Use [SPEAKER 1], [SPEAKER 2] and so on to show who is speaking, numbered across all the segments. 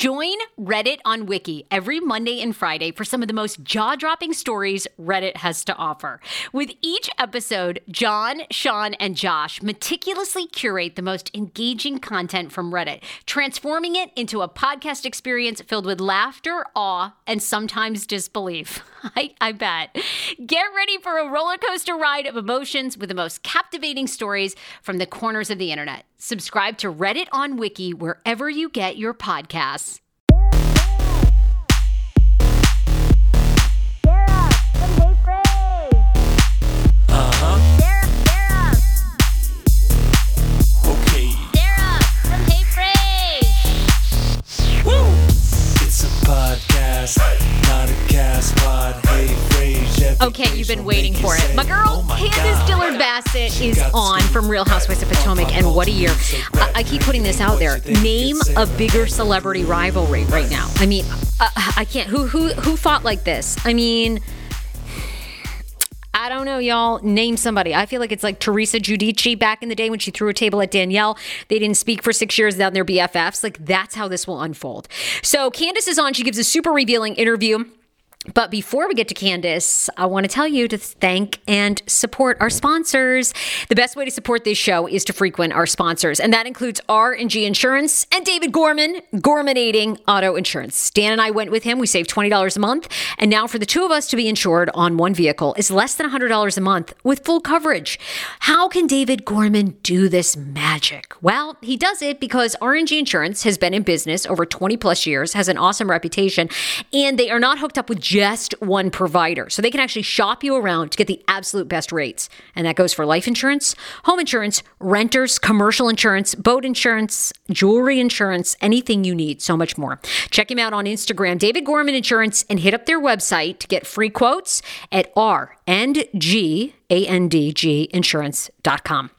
[SPEAKER 1] Join Reddit on Wiki every Monday and Friday for some of the most jaw dropping stories Reddit has to offer. With each episode, John, Sean, and Josh meticulously curate the most engaging content from Reddit, transforming it into a podcast experience filled with laughter, awe, and sometimes disbelief. I, I bet. Get ready for a roller coaster ride of emotions with the most captivating stories from the corners of the internet. Subscribe to Reddit on Wiki wherever you get your podcasts. Bassett is on from Real Housewives of Potomac, and what a year. I, I keep putting this out there. Name a bigger celebrity rivalry right now. I mean, uh, I can't. Who who who fought like this? I mean. I don't know, y'all. Name somebody. I feel like it's like Teresa Giudice back in the day when she threw a table at Danielle. They didn't speak for six years, down their BFFs. Like that's how this will unfold. So Candiace is on. She gives a super revealing interview. But before we get to Candiace, I want to tell you to thank and support our sponsors. The best way to support this show is to frequent our sponsors, and that includes R&G Insurance and David Gorman, Gormanating Auto Insurance. Dan and I went with him. We saved $20 a month, and now for the two of us to be insured on one vehicle is less than $100 a month with full coverage. How can David Gorman do this magic? Well, he does it because R&G Insurance has been in business over 20 plus years, has an awesome reputation, and they are not hooked up with just one provider. So they can actually shop you around to get the absolute best rates. And that goes for life insurance, home insurance, renters, commercial insurance, boat insurance, jewelry insurance, anything you need, so much more. Check him out on Instagram, David Gorman Insurance, and hit up their website to get free quotes at R&G, insurance.com.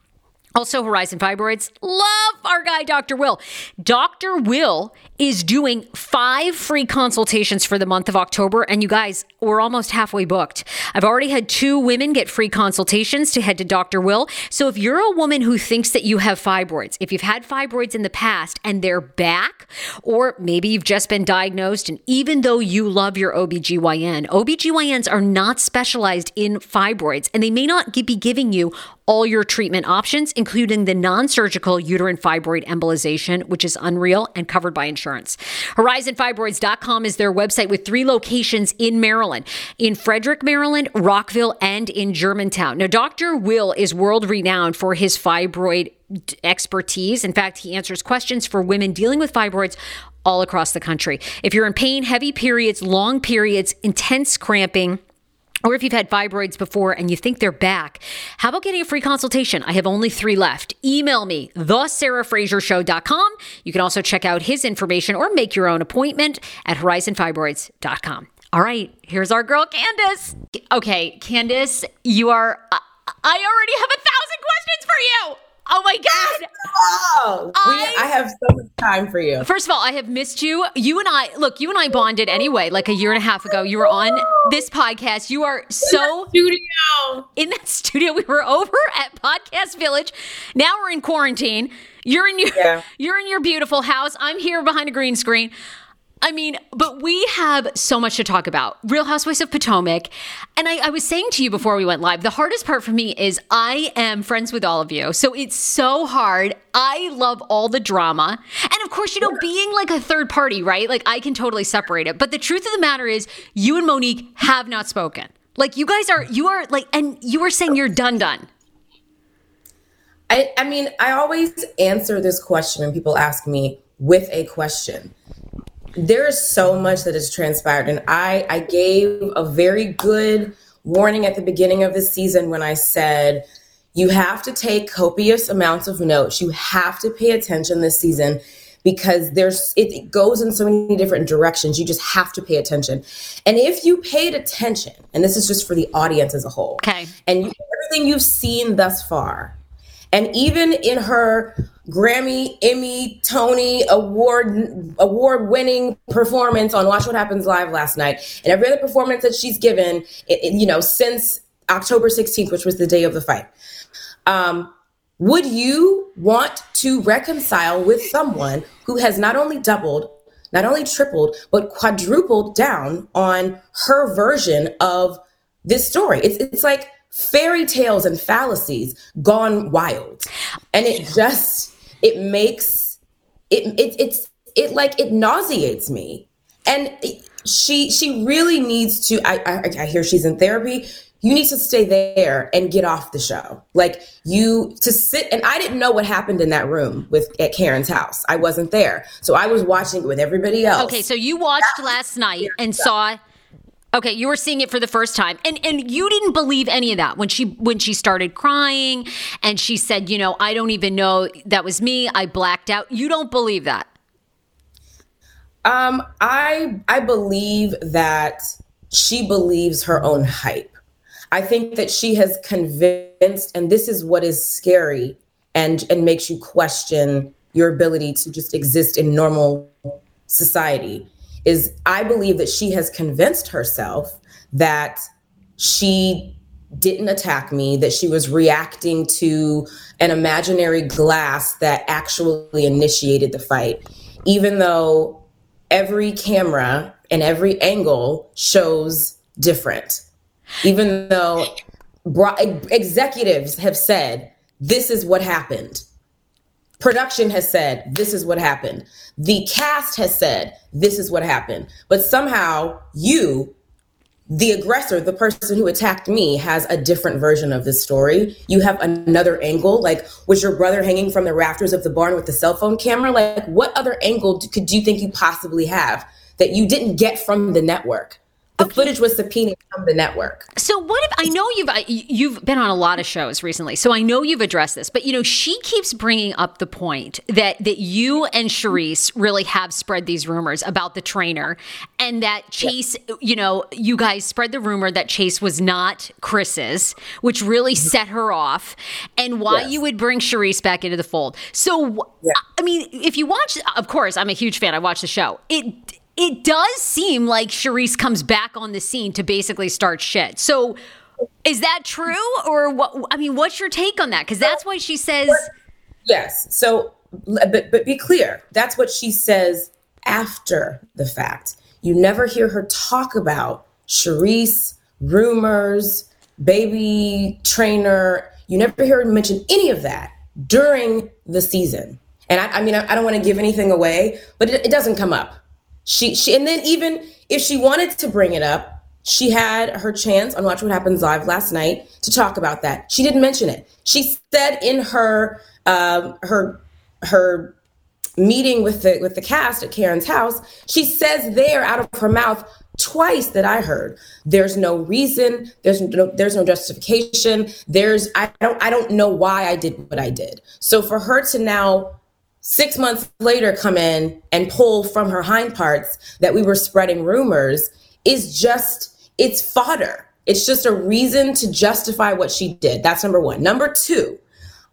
[SPEAKER 1] Also, Horizon Fibroids. Love our guy, Dr. Will. Dr. Will is doing five free consultations for the month of October. And you guys, we're almost halfway booked. I've already had two women get free consultations to head to Dr. Will. So if you're a woman who thinks that you have fibroids, if you've had fibroids in the past and they're back, or maybe you've just been diagnosed, and even though you love your OBGYN, OBGYNs are not specialized in fibroids and they may not be giving you all your treatment options, including the non surgical uterine fibroid embolization, which is unreal and covered by insurance. HorizonFibroids.com is their website with three locations in Maryland in Frederick, Maryland, Rockville, and in Germantown. Now, Dr. Will is world renowned for his fibroid expertise. In fact, he answers questions for women dealing with fibroids all across the country. If you're in pain, heavy periods, long periods, intense cramping, or if you've had fibroids before and you think they're back, how about getting a free consultation? I have only three left. Email me, thesarahfrasershow.com. You can also check out his information or make your own appointment at horizonfibroids.com. All right, here's our girl, Candiace. Okay, Candiace, you are. I I already have a thousand questions for you. Oh my god!
[SPEAKER 2] Oh, we,
[SPEAKER 1] I-
[SPEAKER 2] I have so much time for you.
[SPEAKER 1] First of all, I have missed you. You and I, look, you and I bonded anyway, like a year and a half ago. You were on this podcast. You are so
[SPEAKER 2] Studio.
[SPEAKER 1] in that studio. We were over at Podcast Village. Now we're in quarantine. You're in your
[SPEAKER 2] Yeah.
[SPEAKER 1] you're in your beautiful house. I'm here behind a green screen. I mean, but we have so much to talk about. Real Housewives of Potomac. And I, I was saying to you before we went live, the hardest part for me is I am friends with all of you. So it's so hard. I love all the drama. And of course, you know, being like a third party, right? Like I can totally separate it. But the truth of the matter is, you and Monique have not spoken. Like you guys are, you are like, and you were saying you're done, done.
[SPEAKER 2] I, I mean, I always answer this question when people ask me with a question. There is so much that has transpired, and I, I gave a very good warning at the beginning of the season when I said, you have to take copious amounts of notes. You have to pay attention this season because there's it, it goes in so many different directions. You just have to pay attention. And if you paid attention, and this is just for the audience as a whole,
[SPEAKER 1] Okay.
[SPEAKER 2] and you, everything you've seen thus far, and even in her Grammy, Emmy, Tony award award winning performance on Watch What Happens Live last night, and every other performance that she's given, it, it- you know, since October 16th, which was the day of the fight. Um, would you want to reconcile with someone who has not only doubled, not only tripled, but quadrupled down on her version of this story? It's it's like fairy tales and fallacies gone wild, and it just it makes it it it's it like it nauseates me, and she she really needs to. I I, I hear she's in therapy. You need to stay there and get off the show. Like you to sit and I didn't know what happened in that room with at Karen's house. I wasn't there. So I was watching it with everybody else.
[SPEAKER 1] Okay, so you watched last night and saw Okay, you were seeing it for the first time. And and you didn't believe any of that when she when she started crying and she said, you know, I don't even know that was me. I blacked out. You don't believe that.
[SPEAKER 2] Um, I I believe that she believes her own hype. I think that she has convinced, and this is what is scary and and makes you question your ability to just exist in normal society. Is I believe that she has convinced herself that she didn't attack me, that she was reacting to an imaginary glass that actually initiated the fight, even though every camera and every angle shows different. Even though bro- executives have said, this is what happened. Production has said, this is what happened. The cast has said, this is what happened. But somehow you, the aggressor, the person who attacked me, has a different version of this story. You have another angle. Like, was your brother hanging from the rafters of the barn with the cell phone camera? Like, what other angle could you think you possibly have that you didn't get from the network? The footage was subpoenaed from the network.
[SPEAKER 1] So what if I know you've you've been on a lot of shows recently, so I know you've addressed this, but you know she keeps bringing up the point that that you and Charisse really have spread these rumors about the trainer, and that Chase, you know, you guys spread the rumor that Chase was not Chris's, which really mm-hmm. set her off, and why
[SPEAKER 2] Yes.
[SPEAKER 1] you would bring Charisse back into the fold. So I mean, if you watch, of course, I'm a huge fan. I watch the show. It it does seem like Charisse comes back on the scene to basically start shit. So is that true or what I mean, what's your take on that? Cuz that's why she says
[SPEAKER 2] Yes. So, but but be clear. That's what she says after the fact. You never hear her talk about Charisse, rumors, baby trainer. You never hear her mention any of that during the season. And I, I mean, I, I don't want to give anything away, but it, it doesn't come up. She, she, and then even if she wanted to bring it up, she had her chance on Watch What Happens Live last night to talk about that. She didn't mention it. She said in her um, her her meeting with the with the cast at Karen's house, she says there out of her mouth twice that I heard. There's no reason. There's no there's no justification. There's I don't I don't know why I did what I did. So for her to now six months later come in and pull from her hind parts that we were spreading rumors is just it's fodder it's just a reason to justify what she did that's number one number two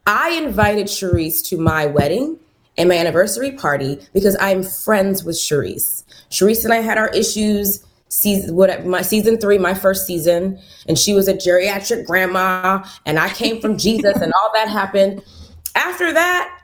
[SPEAKER 2] I invited Charisse to my wedding and my anniversary party because I'm friends with Charisse. Charisse and I had our issues season what my season three, my first season, and she was a geriatric grandma, and I came from Jesus, and all that happened. After that,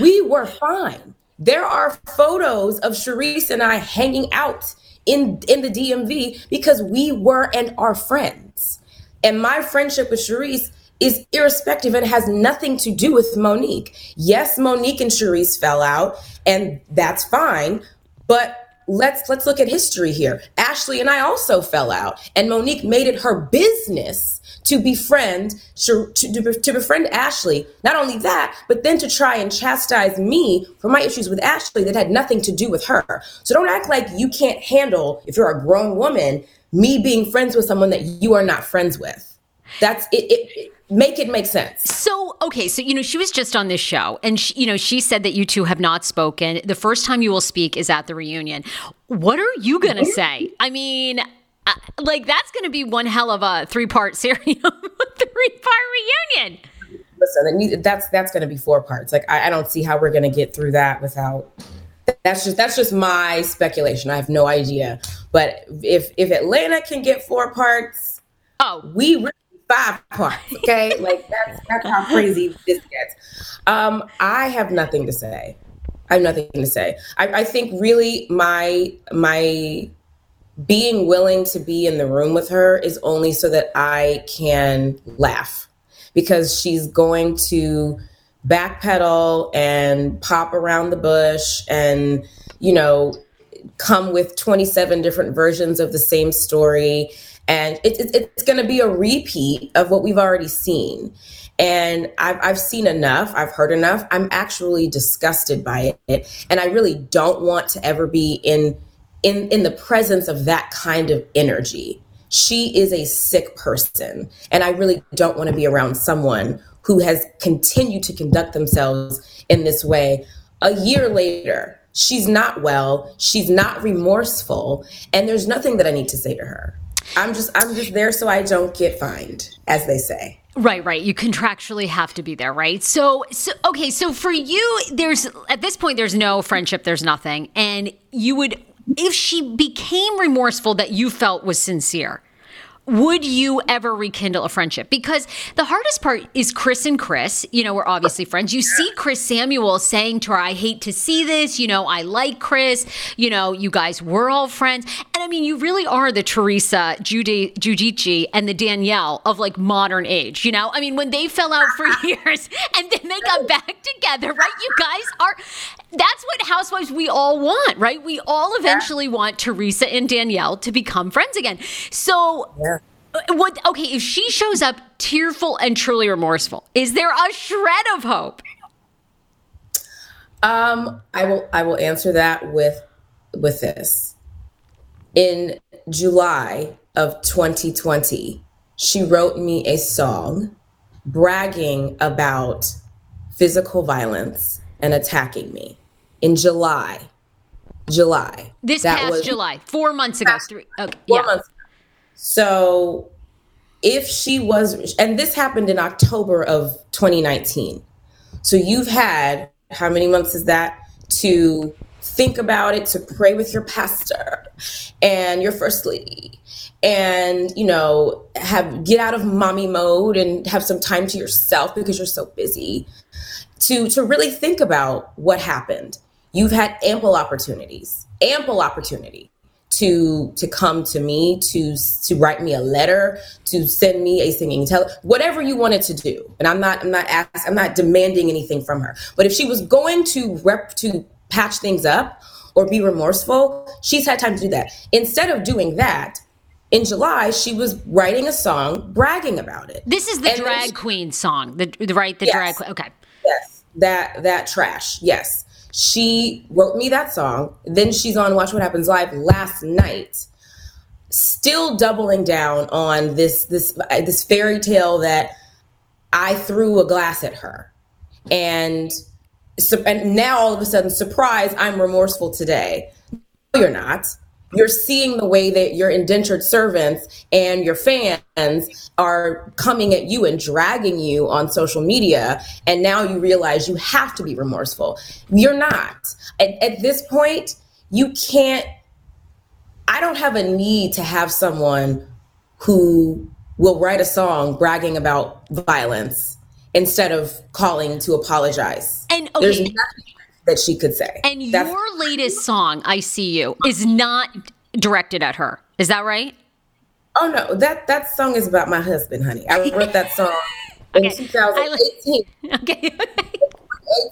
[SPEAKER 2] we were fine. There are photos of Charisse and I hanging out in in the DMV because we were and are friends. And my friendship with Charisse is irrespective and has nothing to do with Monique. Yes, Monique and Charisse fell out, and that's fine. But let's let's look at history here. Ashley and I also fell out, and Monique made it her business to befriend to, to, befriend Ashley. Not only that, but then to try and chastise me for my issues with Ashley that had nothing to do with her. So don't act like you can't handle if you're a grown woman me being friends with someone that you are not friends with. That's it, it, it make it make sense.
[SPEAKER 1] So, okay, so you know, she was just on this show and she, you know, she said that you two have not spoken. The first time you will speak is at the reunion. What are you going to say? I mean, uh, like that's going to be one hell of a three-part series, three-part reunion.
[SPEAKER 2] Listen, that's that's going to be four parts. Like I, I don't see how we're going to get through that without that's just that's just my speculation. I have no idea. But if if Atlanta can get four parts,
[SPEAKER 1] oh,
[SPEAKER 2] we really five parts. Okay, like that's that's how crazy this gets. Um, I have nothing to say. I have nothing to say. I, I think really my my being willing to be in the room with her is only so that I can laugh because she's going to backpedal and pop around the bush and you know come with 27 different versions of the same story and it, it, it's going to be a repeat of what we've already seen. And I've, I've seen enough i've heard enough i'm actually disgusted by it. And i really don't want to ever be in in in the presence of that kind of energy. She is a sick person and i really don't want to be around someone who has continued to conduct themselves in this way. A year later she's not well she's not remorseful and there's nothing that i need to say to her I'm just I'm just there so I don't get fined, as they say.
[SPEAKER 1] Right, right. You contractually have to be there, right? So, so okay. So for you, there's at this point, there's no friendship. There's nothing, and you would, if she became remorseful, that you felt was sincere would you ever rekindle a friendship? Because the hardest part is Chris and Chris. You know, we're obviously friends. You see Chris Samuel saying to her, I hate to see this. You know, I like Chris. You know, you guys were all friends. And I mean, you really are the Teresa Giudice and the Danielle of like modern age. You know, I mean, when they fell out for years and then they got back together, right? You guys are, that's what housewives we all want, right? We all eventually want Teresa and Danielle to become friends again. So, yeah. Uh, what? Okay, if she shows up tearful and truly remorseful, is there a shred of hope?
[SPEAKER 2] Um, I will. I will answer that with with this. In July of 2020, she wrote me a song bragging about physical violence and attacking me in July. July.
[SPEAKER 1] This that past was, July, four months ago. Three. Oh, okay. Four yeah. months.
[SPEAKER 2] So if she was, and this happened in October of 2019. So you've had how many months is that to think about it, to pray with your pastor and your first lady, and you know, have get out of mommy mode and have some time to yourself because you're so busy. To to really think about what happened You've had ample opportunities, ample opportunity to to come to me to to write me a letter to send me a singing tell whatever you wanted to do and i'm not i'm not asking i'm not demanding anything from her but if she was going to rep to patch things up or be remorseful she's had time to do that instead of doing that in July, she was writing a song bragging about it.
[SPEAKER 1] This is the and drag she, queen song, the, the right the yes, drag queen. Okay.
[SPEAKER 2] Yes, that that trash. Yes, she wrote me that song. Then she's on Watch What Happens Live last night, still doubling down on this this uh, this fairy tale that I threw a glass at her, and and now all of a sudden, surprise! I'm remorseful today. No, you're not. You're seeing the way that your indentured servants and your fans are coming at you and dragging you on social media. And now you realize you have to be remorseful. You're not. At, at this point you can't i don't have a need to have someone who will write a song bragging about violence instead of calling to apologize.
[SPEAKER 1] And
[SPEAKER 2] there's
[SPEAKER 1] okay,
[SPEAKER 2] nothing that she could say
[SPEAKER 1] and
[SPEAKER 2] That's-
[SPEAKER 1] your latest song, "I See You," is not directed at her. Is that right?
[SPEAKER 2] Oh no, that that song is about my husband, honey. I wrote that song in
[SPEAKER 1] Okay.
[SPEAKER 2] 2018.
[SPEAKER 1] Okay.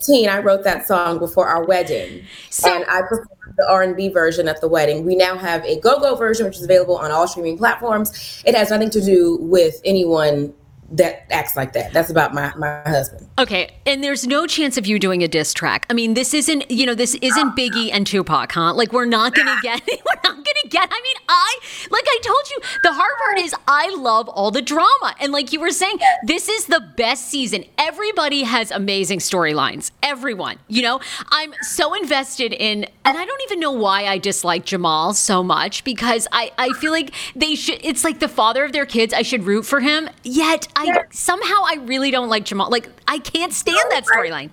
[SPEAKER 2] 18, I wrote that song before our wedding,
[SPEAKER 1] So-
[SPEAKER 2] and I performed the R&B version at the wedding. We now have a go-go version, which is available on all streaming platforms. It has nothing to do with anyone that acts like that. That's about my my husband.
[SPEAKER 1] Okay, and there's no chance of you doing a diss track. I mean, this isn't, you know, this isn't Biggie and Tupac, huh? Like, we're not gonna get, we're not gonna get. I mean, I, like I told you, the hard part is I love all the drama, and like you were saying, this is the best season. Everybody has amazing storylines. Everyone, you know, I'm so invested in, and I don't even know why I dislike Jamal so much because I, I feel like they should. It's like the father of their kids. I should root for him. Yet I somehow I really don't like Jamal. Like I can't stand that storyline.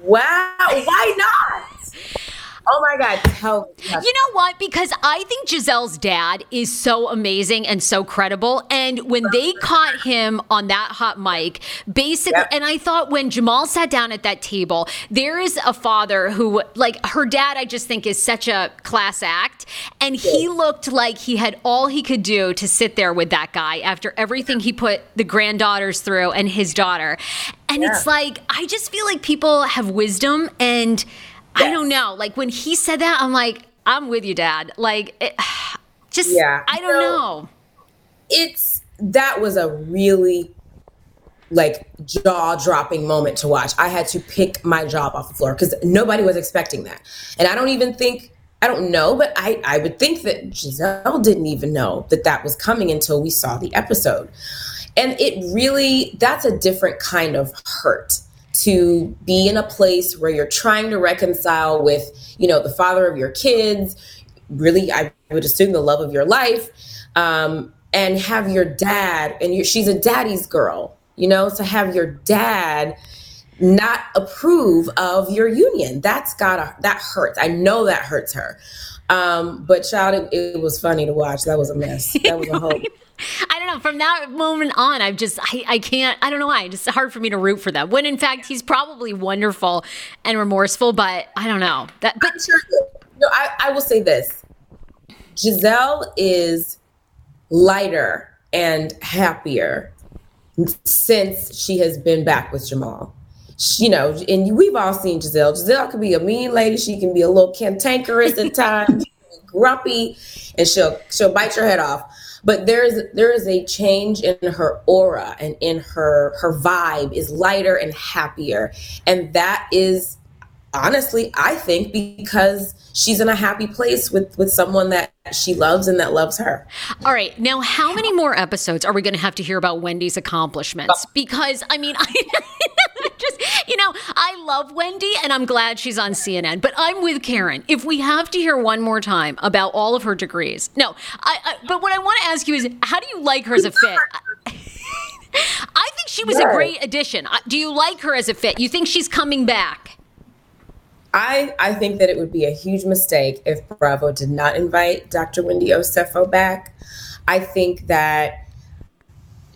[SPEAKER 2] Wow, why not? Oh my God, tell me.
[SPEAKER 1] You know what? Because I think Gizelle's dad is so amazing and so credible. And when they caught him on that hot mic, basically,
[SPEAKER 2] Yep.
[SPEAKER 1] and I thought when Jamal sat down at that table, there is a father who, like, her dad, I just think is such a class act. And he looked like he had all he could do to sit there with that guy after everything he put the granddaughters through and his daughter. And it's like, I just feel like people have wisdom and. I don't know. Like when he said that, I'm like, I'm with you, Dad. Like, it, just,
[SPEAKER 2] Yeah.
[SPEAKER 1] I don't
[SPEAKER 2] No.
[SPEAKER 1] know.
[SPEAKER 2] it's that was a really like jaw dropping moment to watch. I had to pick my jaw off the floor because nobody was expecting that. And I don't even think, I don't know, but I, I would think that Gizelle didn't even know that that was coming until we saw the episode. And it really, that's a different kind of hurt to be in a place where you're trying to reconcile with, you know, the father of your kids, really, I would assume the love of your life, um, and have your dad, and you she's a daddy's girl, you know, to have your dad not approve of your union. That's gotta, that hurts. I know that hurts her. Um, but child, it, it was funny to watch. That was a mess. That was a whole.
[SPEAKER 1] I don't know. From that moment on, I've just, I, I can't, I don't know why. It's just hard for me to root for them. When in fact, he's probably wonderful and remorseful, but I don't know. That, but
[SPEAKER 2] No, I, I will say this. Gizelle is lighter and happier since she has been back with Jamal. She, you know, and we've all seen Gizelle. Gizelle can be a mean lady. She can be a little cantankerous at times, grumpy, and she'll she'll bite your head off. But there is there is a change in her aura and in her her vibe is lighter and happier, and that is honestly i think because she's in a happy place with with someone that she loves and that loves her
[SPEAKER 1] All right. Now, how many more episodes are we going to have to hear about Wendy's accomplishments? Because, I mean, I just, you know, I love Wendy and I'm glad she's on CNN, but I'm with Karen. If we have to hear one more time about all of her degrees, no, I, I but what I want to ask you is how do you like her as a fit? I think she was a great addition. Uh, do you like her as a fit? You think she's coming back?
[SPEAKER 2] i i think that it would be a huge mistake if bravo did not invite dr wendy osefo back i think that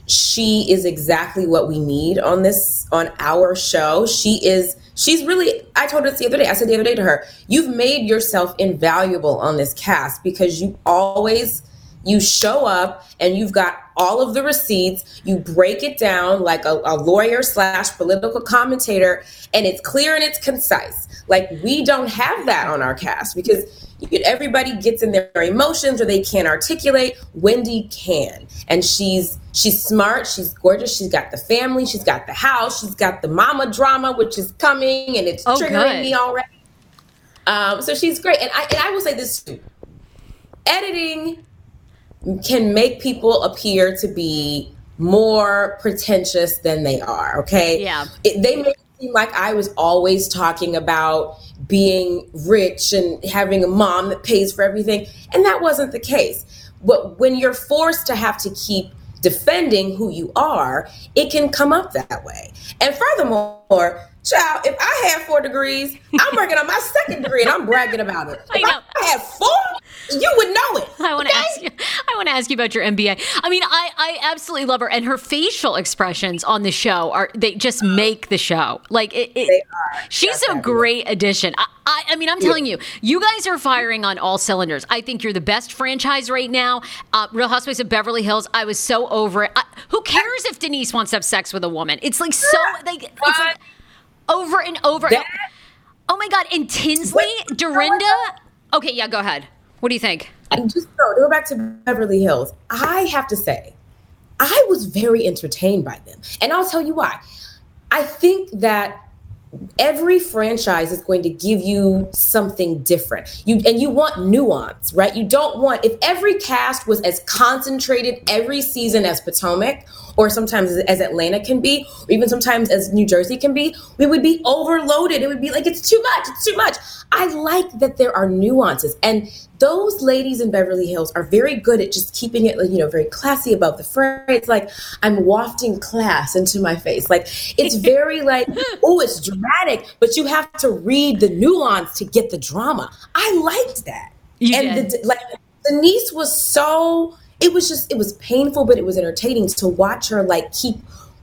[SPEAKER 2] she is exactly what we need on this on our show. She is she's really i told her this the other day i said the other day to her you've made yourself invaluable on this cast because you always you show up and you've got all of the receipts you break it down like a, a lawyer slash political commentator and it's clear and it's concise. Like we don't have that on our cast because you everybody gets in their emotions or they can't articulate. Wendy can. And she's she's smart. She's gorgeous. She's got the family. She's got the house. She's got the mama drama which is coming and it's
[SPEAKER 1] Oh,
[SPEAKER 2] triggering
[SPEAKER 1] good.
[SPEAKER 2] me already. Um, so she's great. And I, and I will say this too. Editing can make people appear to be more pretentious than they are. Okay.
[SPEAKER 1] Yeah.
[SPEAKER 2] It, they make seem like I was always talking about being rich and having a mom that pays for everything. And that wasn't the case. But when you're forced to have to keep defending who you are, it can come up that way. And furthermore, child, if I had four degrees, I'm working on my second degree and I'm bragging about it.
[SPEAKER 1] I know.
[SPEAKER 2] I had four, you would know it.
[SPEAKER 1] I want to
[SPEAKER 2] okay?
[SPEAKER 1] ask you. I want to ask you about your MBA. I mean, I, I absolutely love her, and her facial expressions on the show are they just make the show. Like it, it
[SPEAKER 2] They are.
[SPEAKER 1] she's a
[SPEAKER 2] Definitely.
[SPEAKER 1] great addition. I, I, I mean, I'm telling you, you guys are firing on all cylinders. I think you're the best franchise right now. Uh, Real Housewives of Beverly Hills. I was so over it. I, who cares if Denise wants to have sex with a woman? It's like so like it's like over and over.
[SPEAKER 2] That-
[SPEAKER 1] oh my god! And Tinsley,
[SPEAKER 2] Wait,
[SPEAKER 1] Dorinda. Okay, yeah, go ahead. What do you think?
[SPEAKER 2] And just to go back to Beverly Hills, I have to say, I was very entertained by them. And I'll tell you why. I think that every franchise is going to give you something different. You and you want nuance, right? You don't want if every cast was as concentrated every season as Potomac or sometimes as- Atlanta can be, or even sometimes as New Jersey can be, we would be overloaded. It would be like it's too much, it's too much. I like that there are nuances and those ladies in Beverly Hills are very good at just keeping it, you know, very classy above the fray. It's like I'm wafting class into my face. Like it's very like, oh, it's dramatic, but you have to read the nuance to get the drama. I liked that.
[SPEAKER 1] You
[SPEAKER 2] and
[SPEAKER 1] did.
[SPEAKER 2] The, like Denise was so. It was just. It was painful, but it was entertaining to watch her like keep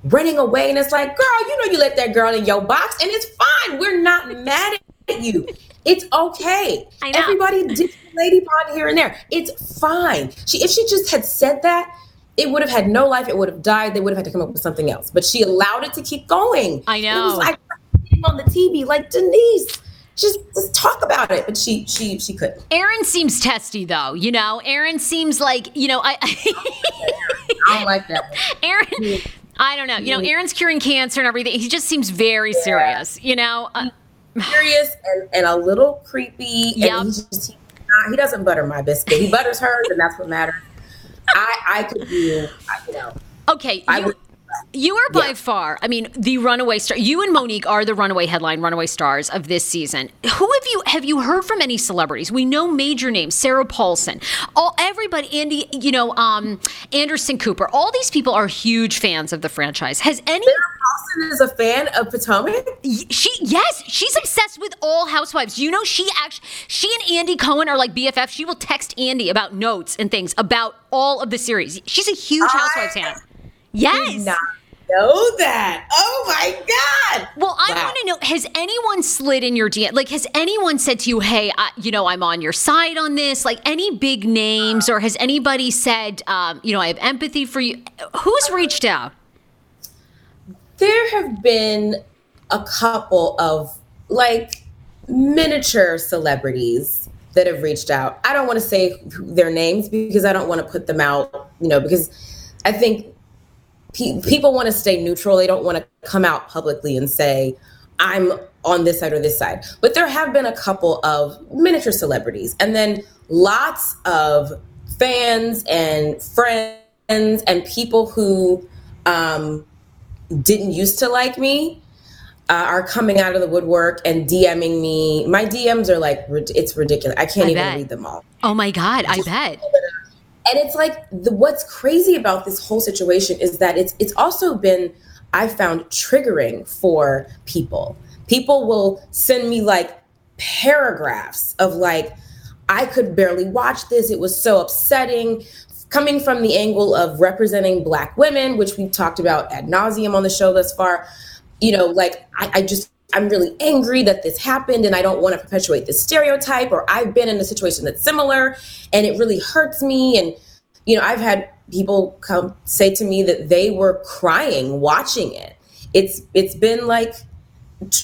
[SPEAKER 2] running away. And it's like, girl, you know, you let that girl in your box, and it's fine. We're not mad at you. It's okay.
[SPEAKER 1] I know.
[SPEAKER 2] Everybody did lady pond here and there. It's fine. She if she just had said that, it would have had no life. It would have died. They would have had to come up with something else. But she allowed it to keep going.
[SPEAKER 1] I know.
[SPEAKER 2] It was like on the TV, like Denise. Just, just talk about it, but she she she couldn't.
[SPEAKER 1] Aaron seems testy though, you know. Aaron seems like, you know, I
[SPEAKER 2] I don't like that.
[SPEAKER 1] Aaron I don't know. You know, Aaron's curing cancer and everything. He just seems very serious, you know. Uh,
[SPEAKER 2] Serious and, and a little creepy. And
[SPEAKER 1] Yep.
[SPEAKER 2] he just he, he doesn't butter my biscuit. He butters hers, and that's what matters. I I could do, you know.
[SPEAKER 1] okay,
[SPEAKER 2] I
[SPEAKER 1] you,
[SPEAKER 2] would-
[SPEAKER 1] you are by
[SPEAKER 2] Yeah.
[SPEAKER 1] far, I mean, the runaway star. You and Monique are the runaway headline, runaway stars of this season. Who have you have you heard from any celebrities? We know major names, Sarah Paulson, all everybody, Andy, you know, um, Anderson Cooper. All these people are huge fans of the franchise. Has any
[SPEAKER 2] Sarah Paulson is a fan of Potomac.
[SPEAKER 1] she yes she's obsessed with all housewives you know she actually she and andy cohen are like bff she will text andy about notes and things about all of the series she's a huge housewives fan yes
[SPEAKER 2] Not know that. Oh my god.
[SPEAKER 1] well i
[SPEAKER 2] Wow.
[SPEAKER 1] want to know has anyone slid in your dm like has anyone said to you hey I, you know i'm on your side on this like any big names or has anybody said um, you know i have empathy for you who's reached out
[SPEAKER 2] There have been a couple of like miniature celebrities that have reached out. I don't want to say their names because I don't want to put them out, you know, because I think pe- people want to stay neutral. They don't want to come out publicly and say, I'm on this side or this side. But there have been a couple of miniature celebrities and then lots of fans and friends and people who um, didn't used to like me uh, are coming out of the woodwork and DMing me. My DMs are like, it's ridiculous. I can't
[SPEAKER 1] I
[SPEAKER 2] even
[SPEAKER 1] bet.
[SPEAKER 2] read them all.
[SPEAKER 1] oh my god i bet
[SPEAKER 2] and it's like the, what's crazy about this whole situation is that it's it's also been I found triggering for people. People will send me like paragraphs of like I could barely watch this. It was so upsetting. Coming from the angle of representing Black women, which we've talked about ad nauseum on the show thus far, you know, like I, I just I'm really angry that this happened and I don't want to perpetuate this stereotype or I've been in a situation that's similar and it really hurts me and you know I've had people come say to me that they were crying watching it. It's it's been like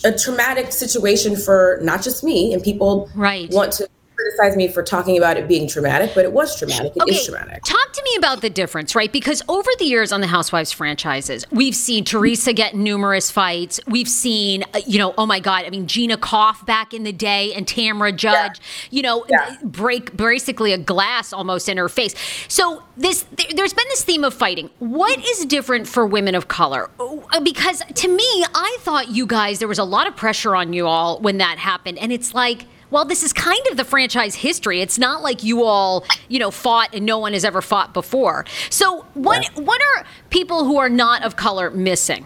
[SPEAKER 2] a traumatic situation for not just me and people
[SPEAKER 1] Right.
[SPEAKER 2] want to criticize me for talking about it being traumatic, but it was traumatic. It is traumatic.
[SPEAKER 1] Talk to me about the difference, right? Because over the years on the Housewives franchises, we've seen Teresa get numerous fights. We've seen, uh, you know, oh my God, I mean, Gina Koff back in the day and Tamra Judge, yeah. you know, yeah. break basically a glass almost in her face. So this, there's been this theme of fighting. What is different for women of color? Uh, because to me, I thought you guys, there was a lot of pressure on you all when that happened. And it's like, well, this is kind of the franchise history. It's not like you all, you know, fought and no one has ever fought before. So, what yeah. what are people who are not of color missing?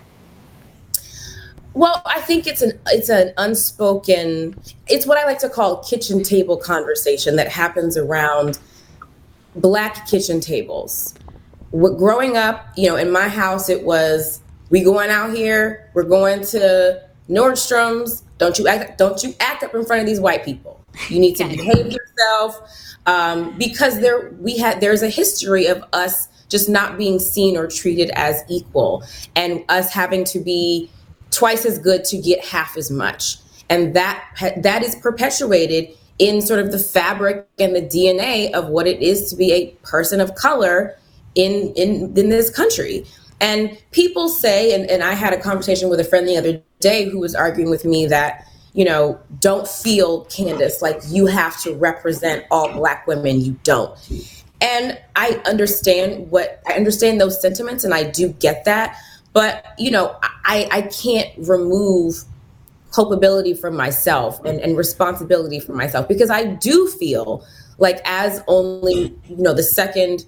[SPEAKER 2] Well, I think it's an it's an unspoken. It's what I like to call kitchen table conversation that happens around black kitchen tables. Growing up, you know, in my house, it was we going out here, we're going to Nordstrom's. Don't you act, don't you act up in front of these white people. You need to behave yourself um, because there we had there's a history of us just not being seen or treated as equal, and us having to be twice as good to get half as much, and that that is perpetuated in sort of the fabric and the DNA of what it is to be a person of color in in in this country. And people say, and, and I had a conversation with a friend the other day who was arguing with me that, you know, don't feel Candiace like you have to represent all black women. You don't. And I understand what I understand those sentiments and I do get that. But, you know, I, I can't remove culpability from myself and, and responsibility for myself because I do feel like as only, you know, the second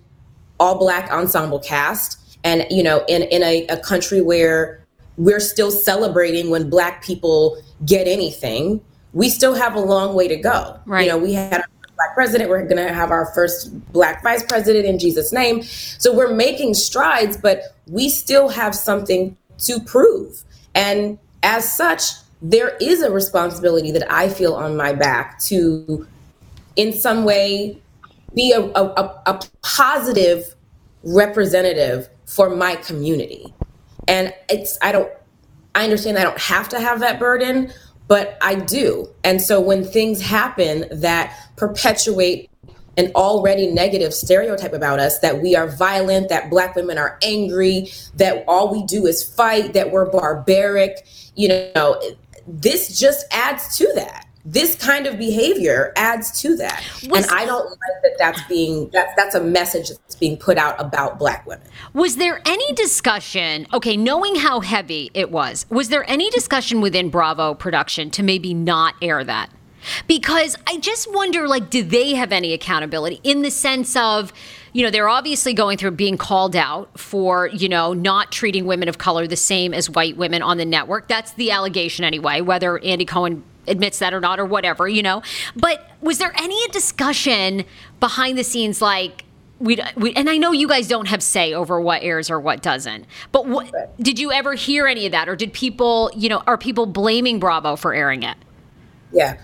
[SPEAKER 2] all black ensemble cast, and you know in in a, a country where we're still celebrating when black people get anything. We still have a long way to go. Right. you know we had a black president. We're going to have our first black vice president in jesus name. So we're making strides but we still have something to prove. And as such there is a responsibility that i feel on my back to in some way be a, a, a positive representative for my community. And it's, I don't, I understand I don't have to have that burden, but I do. And so when things happen that perpetuate an already negative stereotype about us that we are violent, that black women are angry, that all we do is fight, that we're barbaric, you know, this just adds to that this kind of behavior adds to that. Was, and i don't like that that's being that's that's a message that's being put out about black women.
[SPEAKER 1] Was there any discussion okay knowing how heavy it was was there any discussion within bravo production to maybe not air that? Because i just wonder like do they have any accountability in the sense of you know they're obviously going through being called out for you know not treating women of color the same as white women on the network. That's the allegation anyway whether andy cohen admits that or not or whatever, you know. But was there any discussion behind the scenes like we, we and I know you guys don't have say over what airs or what doesn't. But what, did you ever hear any of that or did people, you know, are people blaming Bravo for airing it?
[SPEAKER 2] Yeah.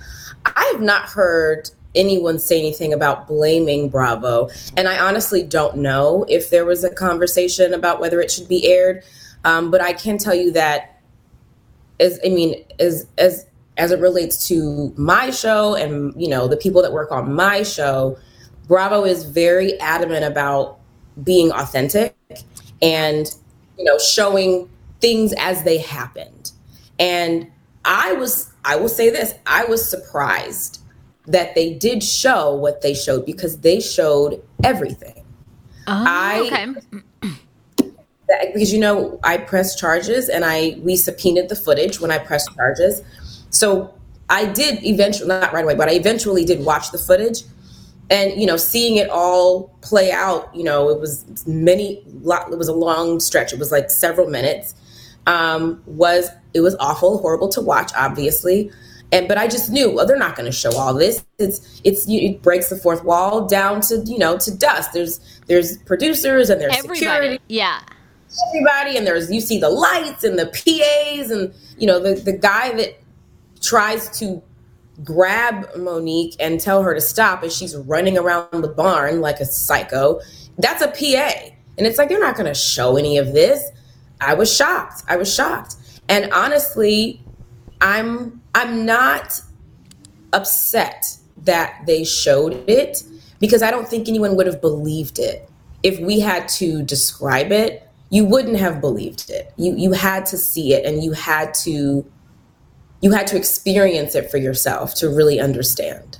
[SPEAKER 2] I have not heard anyone say anything about blaming Bravo. And I honestly don't know if there was a conversation about whether it should be aired. Um, but I can tell you that as I mean, as as as it relates to my show and you know the people that work on my show bravo is very adamant about being authentic and you know showing things as they happened. And i was i will say this i was surprised that they did show what they showed because they showed everything.
[SPEAKER 1] Oh, I, okay.
[SPEAKER 2] Because you know i pressed charges and i we subpoenaed the footage when i pressed charges so I did eventually, not right away, but I eventually did watch the footage. And, you know, seeing it all play out, you know, it was many, it was a long stretch. It was like several minutes. Um, was, it was awful, horrible to watch, obviously. And, but I just knew, well, they're not going to show all this. It's, it's, it breaks the fourth wall down to, you know, to dust. There's, there's producers and there's Everybody. security.
[SPEAKER 1] Yeah
[SPEAKER 2] everybody and there's you see the lights and the PAs and you know the the guy that tries to grab Monique and tell her to stop as she's running around the barn like a psycho. That's a PA. And it's like, they're not going to show any of this. I was shocked. I was shocked. And honestly, I'm I'm not upset that they showed it because I don't think anyone would have believed it. If we had to describe it, you wouldn't have believed it. You you had to see it and you had to you had to experience it for yourself to really understand.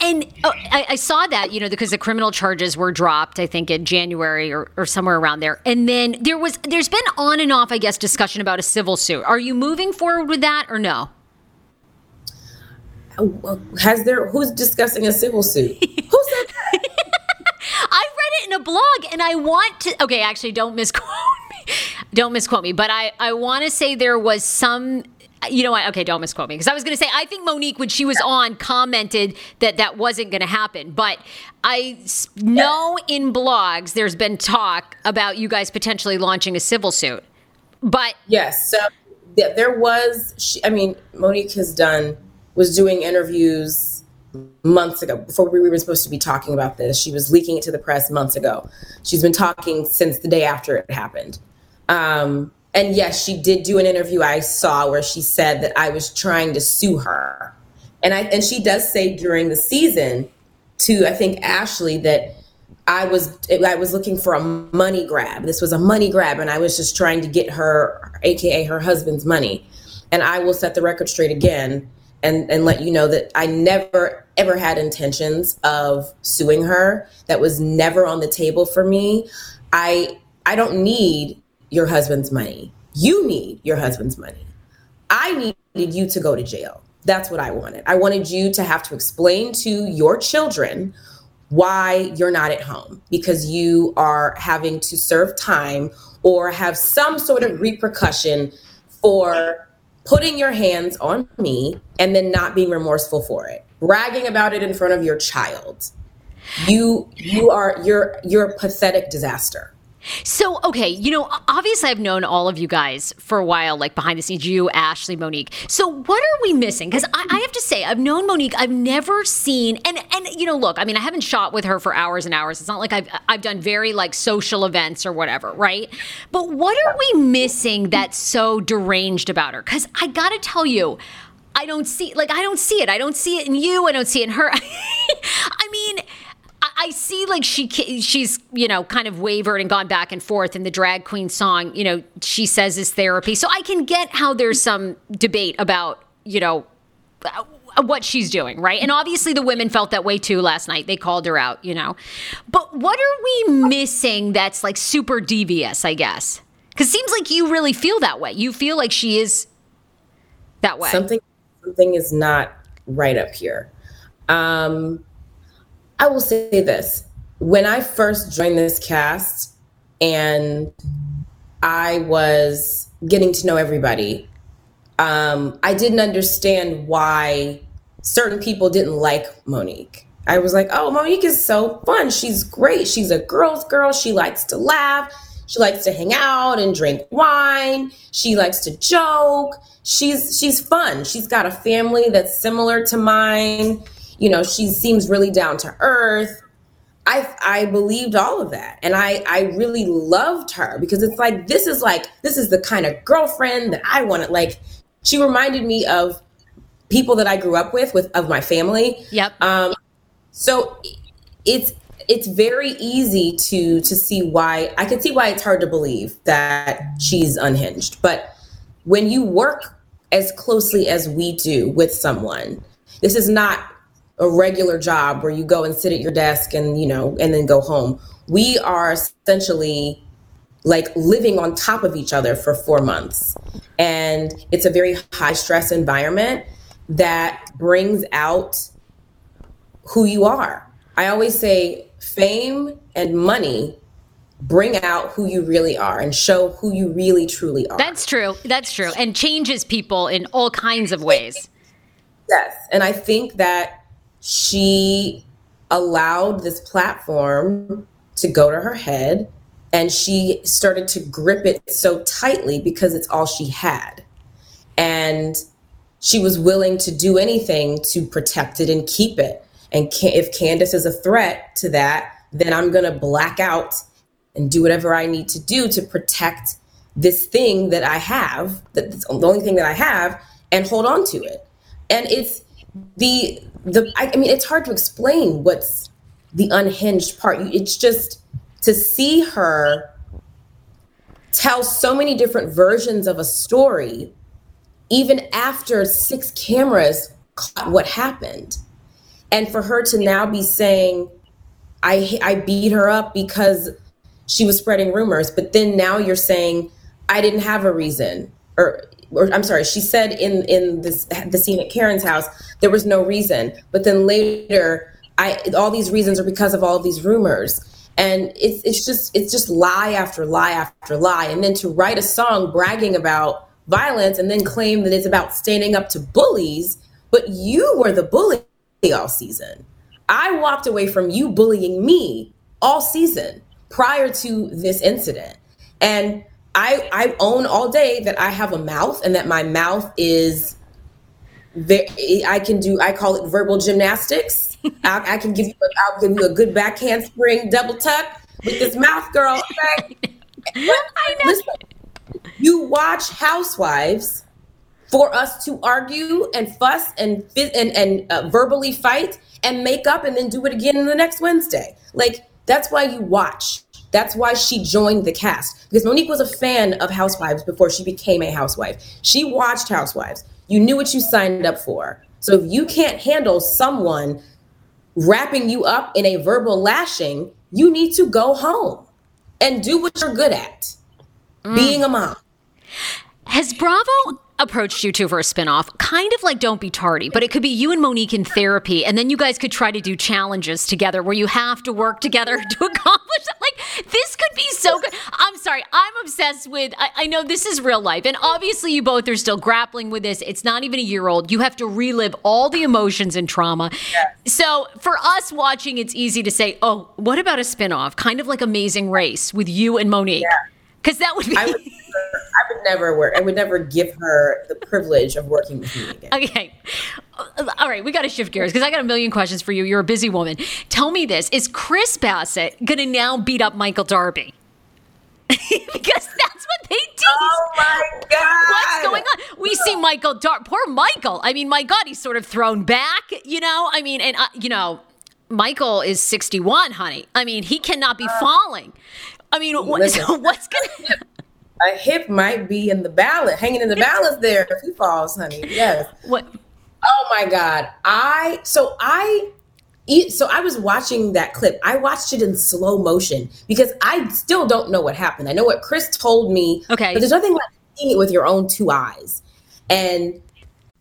[SPEAKER 1] And oh, I, I, saw that, you know, because the criminal charges were dropped, I think in January or, or somewhere around there. And then there was, there's been on and off, I guess, discussion about a civil suit. Are you moving forward with that or no?
[SPEAKER 2] Uh, has there, who's discussing a civil suit? Who said that?
[SPEAKER 1] I read it in a blog and I want to, okay, actually, don't misquote me. Don't misquote me, but I, I want to say there was some you know what? Okay, don't misquote me because I was going to say I think Monique, when she was on, commented that that wasn't going to happen. But I know in blogs there's been talk about you guys potentially launching a civil suit. But
[SPEAKER 2] yes, so yeah, there was. She, I mean, Monique has done was doing interviews months ago before we were supposed to be talking about this. She was leaking it to the press months ago. She's been talking since the day after it happened. Um, and yes, she did do an interview I saw where she said that I was trying to sue her. And I and she does say during the season to I think Ashley that I was I was looking for a money grab. This was a money grab and I was just trying to get her aka her husband's money. And I will set the record straight again and and let you know that I never ever had intentions of suing her. That was never on the table for me. I I don't need your husband's money. You need your husband's money. I needed you to go to jail. That's what I wanted. I wanted you to have to explain to your children why you're not at home because you are having to serve time or have some sort of repercussion for putting your hands on me and then not being remorseful for it bragging about it in front of your child you you are you're you're a pathetic disaster
[SPEAKER 1] so, okay, you know, obviously I've known all of you guys for a while, like behind the scenes, you, Ashley, Monique. So, what are we missing? Because I, I, have to say, I've known Monique. I've never seen, and and you know, look, I mean, I haven't shot with her for hours and hours. It's not like I've I've done very like social events or whatever, right? But what are we missing that's so deranged about her? Because I got to tell you. I don't see like I don't see it. I don't see it in you. I don't see it in her. I mean, I see like she she's you know kind of wavered and gone back and forth in the drag queen song. You know, she says is therapy, so I can get how there's some debate about you know uh, what she's doing, right? And obviously the women felt that way too last night. They called her out, you know. But what are we missing that's like super devious, I guess? It seems like you really feel that way. You feel like she is that way.
[SPEAKER 2] Something something is not right up here. Um I will say this. When I first joined this cast and I was getting to know everybody, um, I didn't understand why certain people didn't like Monique. I was like, oh, Monique is so fun. She's great. She's a girl's girl. She likes to laugh. She likes to hang out and drink wine. She likes to joke. She's she's fun. She's got a family that's similar to mine you know, she seems really down to earth. I I believed all of that. And I I really loved her because it's like this is like this is the kind of girlfriend that I wanted like she reminded me of people that I grew up with with of my family.
[SPEAKER 1] Yep.
[SPEAKER 2] Um so it's it's very easy to to see why I can see why it's hard to believe that she's unhinged. But when you work as closely as we do with someone, this is not a regular job where you go and sit at your desk and you know and then go home. We are essentially like living on top of each other for four months. And it's a very high stress environment that brings out who you are. I always say fame and money bring out who you really are and show who you really truly are.
[SPEAKER 1] That's true. That's true. And changes people in all kinds of ways.
[SPEAKER 2] Yes. And i think that she allowed this platform to go to her head and she started to grip it so tightly because it's all she had. And she was willing to do anything to protect it and keep it. And if Candiace is a threat to that, then I'm going to black out and do whatever I need to do to protect this thing that I have, that's the only thing that I have, and hold on to it. And it's the the I, I mean it's hard to explain what's the unhinged part. It's just to see her tell so many different versions of a story, even after six cameras caught what happened. And for her to now be saying, I, I beat her up because she was spreading rumors, but then now you're saying, I didn't have a reason. Or, or I'm sorry, she said in, in this, the scene at Karen's house, there was no reason. But then later, I, all these reasons are because of all of these rumors. And it's it's just it's just lie after lie after lie. And then to write a song bragging about violence and then claim that it's about standing up to bullies but you were the bully all season. I walked away from you bullying me all season prior to this incident. And i i own all day that i have a mouth and that my mouth is very, I can do. I call it verbal gymnastics. I, I, can give you. A, I'll give you a good back handspring double tuck with this mouth, girl. Okay? I know. Listen, you watch Housewives for us to argue and fuss and and and uh, verbally fight and make up and then do it again the next Wednesday. Like that's why you watch. That's why she joined the cast because Monique was a fan of Housewives before she became a housewife. She watched Housewives. You knew what you signed up for. So if you can't handle someone wrapping you up in a verbal lashing, you need to go home and do what you're good at mm. being a mom.
[SPEAKER 1] Has Bravo approached you two for a spinoff, kind of like Don't Be Tardy, but it could be you and Monique in therapy, and then you guys could try to do challenges together where you have to work together to accomplish it. Like this could be so good. I'm sorry, I'm obsessed with. I, I know this is real life, and obviously you both are still grappling with this. It's not even a year old. You have to relive all the emotions and trauma. Yeah. So for us watching, it's easy to say, "Oh, what about a spinoff? Kind of like Amazing Race with you and Monique." Because that would be.
[SPEAKER 2] I would never work. I would never give her the privilege of working with me again.
[SPEAKER 1] Okay. All right, we got to shift gears because I got a million questions for you. You're a busy woman. Tell me this: Is Chris Bassett going to now beat up Michael Darby? because that's what they do.
[SPEAKER 2] Oh my god!
[SPEAKER 1] What's going on? We see Michael Darby. Poor Michael. I mean, my God, he's sort of thrown back. You know, I mean, and uh, you know, Michael is 61, honey. I mean, he cannot be uh, falling. I mean, what, so what's going to
[SPEAKER 2] a hip might be in the balance, hanging in the balance there if he falls, honey. Yes.
[SPEAKER 1] What?
[SPEAKER 2] Oh my God. I so I so I was watching that clip. I watched it in slow motion because I still don't know what happened. I know what Chris told me.
[SPEAKER 1] Okay.
[SPEAKER 2] But there's nothing like seeing it with your own two eyes. And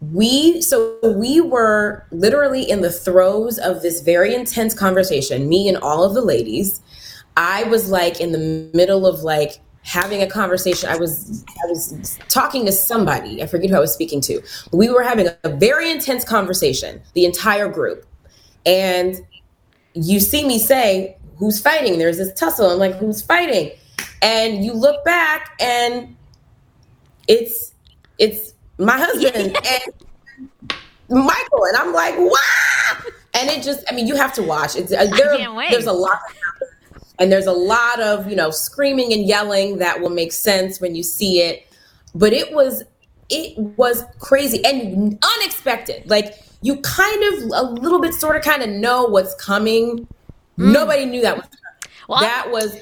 [SPEAKER 2] we so we were literally in the throes of this very intense conversation me and all of the ladies. I was like in the middle of like having a conversation. I was i was talking to somebody. I forget who i was speaking to. We were having a very intense conversation the entire group. And you see me say who's fighting? There's this tussle. I'm like who's fighting? And you look back and it's it's my husband and Michael, and I'm like, wow. And it just, I mean, you have to watch. It's uh, there, there's a lot and there's a lot of you know screaming and yelling that will make sense when you see it. But it was it was crazy and unexpected. Like you kind of a little bit sort of kind of know what's coming. Mm. Nobody knew that was
[SPEAKER 1] Well,
[SPEAKER 2] that was we-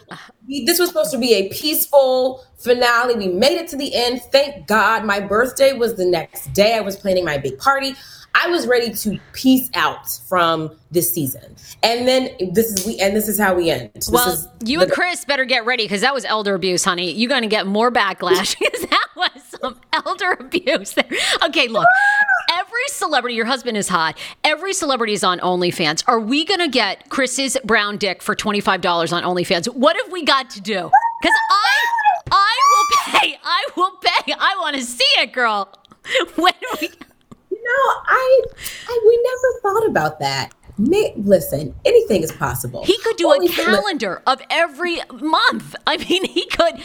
[SPEAKER 2] this was supposed to be a peaceful finale. We made it to the end. Thank God. My birthday was the next day. I was planning my big party. I was ready to peace out from this season. And then this is we and this is how we end. This
[SPEAKER 1] Well, you and Chris better get ready because that was elder abuse, honey. You're going to get more backlash because that was some elder abuse there. Okay, look, every celebrity, your husband is hot. Every celebrity is on OnlyFans. Are we going to get Chris's brown dick for $25 on OnlyFans? What have we got to do? Because I, I will pay. I will pay. I want to see it, girl. When we.
[SPEAKER 2] You know, I, I we never thought about that. May, listen, anything is possible.
[SPEAKER 1] He could do
[SPEAKER 2] Only
[SPEAKER 1] a calendar of every month. I mean, he could.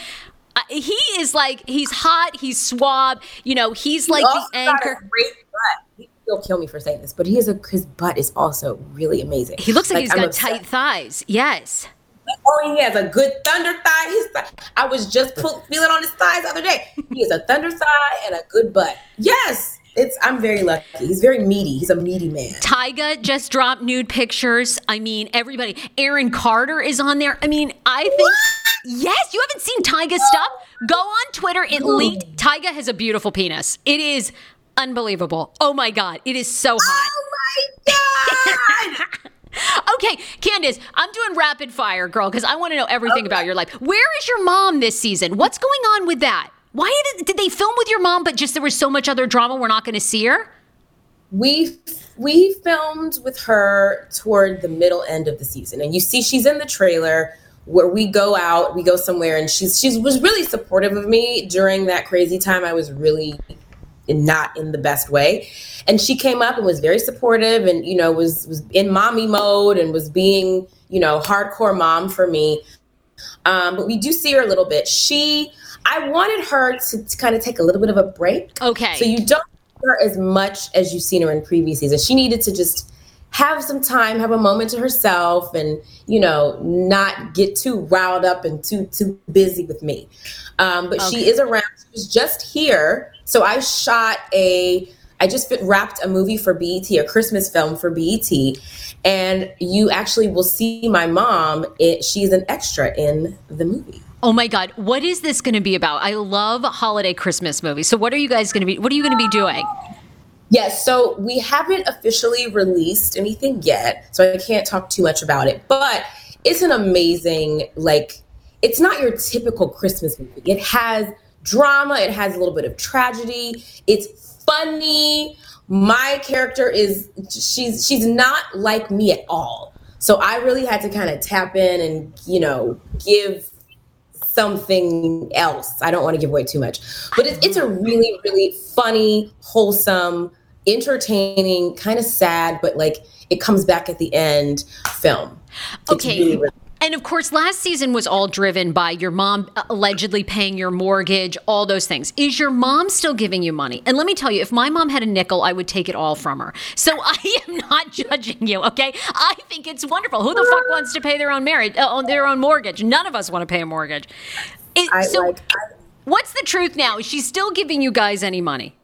[SPEAKER 1] Uh, he is like he's hot. He's suave. You know, he's like
[SPEAKER 2] also
[SPEAKER 1] the
[SPEAKER 2] got a
[SPEAKER 1] anchor.
[SPEAKER 2] Great butt. He- He'll kill me for saying this, but he is a his butt is also really amazing.
[SPEAKER 1] He looks like, he's
[SPEAKER 2] I'm
[SPEAKER 1] got
[SPEAKER 2] obsessed.
[SPEAKER 1] tight thighs. Yes.
[SPEAKER 2] Oh, he has a good thunder thigh. His. I was just pull, feeling on his thighs the other day. He has a thunder thigh and a good butt. Yes, it's. I'm very lucky. He's very meaty. He's a meaty man.
[SPEAKER 1] Tyga just dropped nude pictures. I mean, everybody. Aaron Carter is on there. I mean, I think. Yes, you haven't seen Tyga's stuff? Go on Twitter. It leaked. Tyga has a beautiful penis. It is unbelievable. Oh my God. It is so hot.
[SPEAKER 2] Oh my god!
[SPEAKER 1] Okay, Candiace, I'm doing rapid fire, girl, because I want to know everything about your life. Where is your mom this season? What's going on with that? Why did, did they film with your mom, but just there was so much other drama we're not going to see her?
[SPEAKER 2] we we filmed with her toward the middle end of the season and you see she's in the trailer where we go out we go somewhere and she's she was really supportive of me during that crazy time i was really not in the best way and she came up and was very supportive and you know was was in mommy mode and was being you know hardcore mom for me um, but we do see her a little bit she i wanted her to, to kind of take a little bit of a break
[SPEAKER 1] Okay.
[SPEAKER 2] so you don't see her as much as you've seen her in previous seasons. She needed to just have some time, have a moment to herself, and you know, not get too riled up and too too busy with me. Um, but she is around. She was just here, so I shot a. I just fit, wrapped a movie for BET, a Christmas film for BET, and you actually will see my mom. It, she's an extra in the movie.
[SPEAKER 1] Oh my God, what is this going to be about? I love holiday Christmas movies. So, what are you guys going to be? What are you going to be doing?
[SPEAKER 2] Yes, so we haven't officially released anything yet, so I can't talk too much about it. But it's an amazing, like, it's not your typical Christmas movie. It has drama, it has a little bit of tragedy, it's funny. My character is she's she's not like me at all. So I really had to kind of tap in and, you know, give something else. I don't want to give away too much, but it's, it's a really, really funny, wholesome, entertaining, kind of sad, but like it comes back at the end film.
[SPEAKER 1] Okay.
[SPEAKER 2] really, really-
[SPEAKER 1] And of course, last season was all driven by your mom uh, allegedly paying your mortgage, all those things. Is your mom still giving you money? And let me tell you, if my mom had a nickel, I would take it all from her. So I am not judging you, okay? I think it's wonderful. Who the fuck wants to pay their own marriage, uh, their own mortgage? None of us want to pay a mortgage. It-
[SPEAKER 2] I
[SPEAKER 1] so,
[SPEAKER 2] like. I,
[SPEAKER 1] what's the truth now? Is she still giving you guys any money?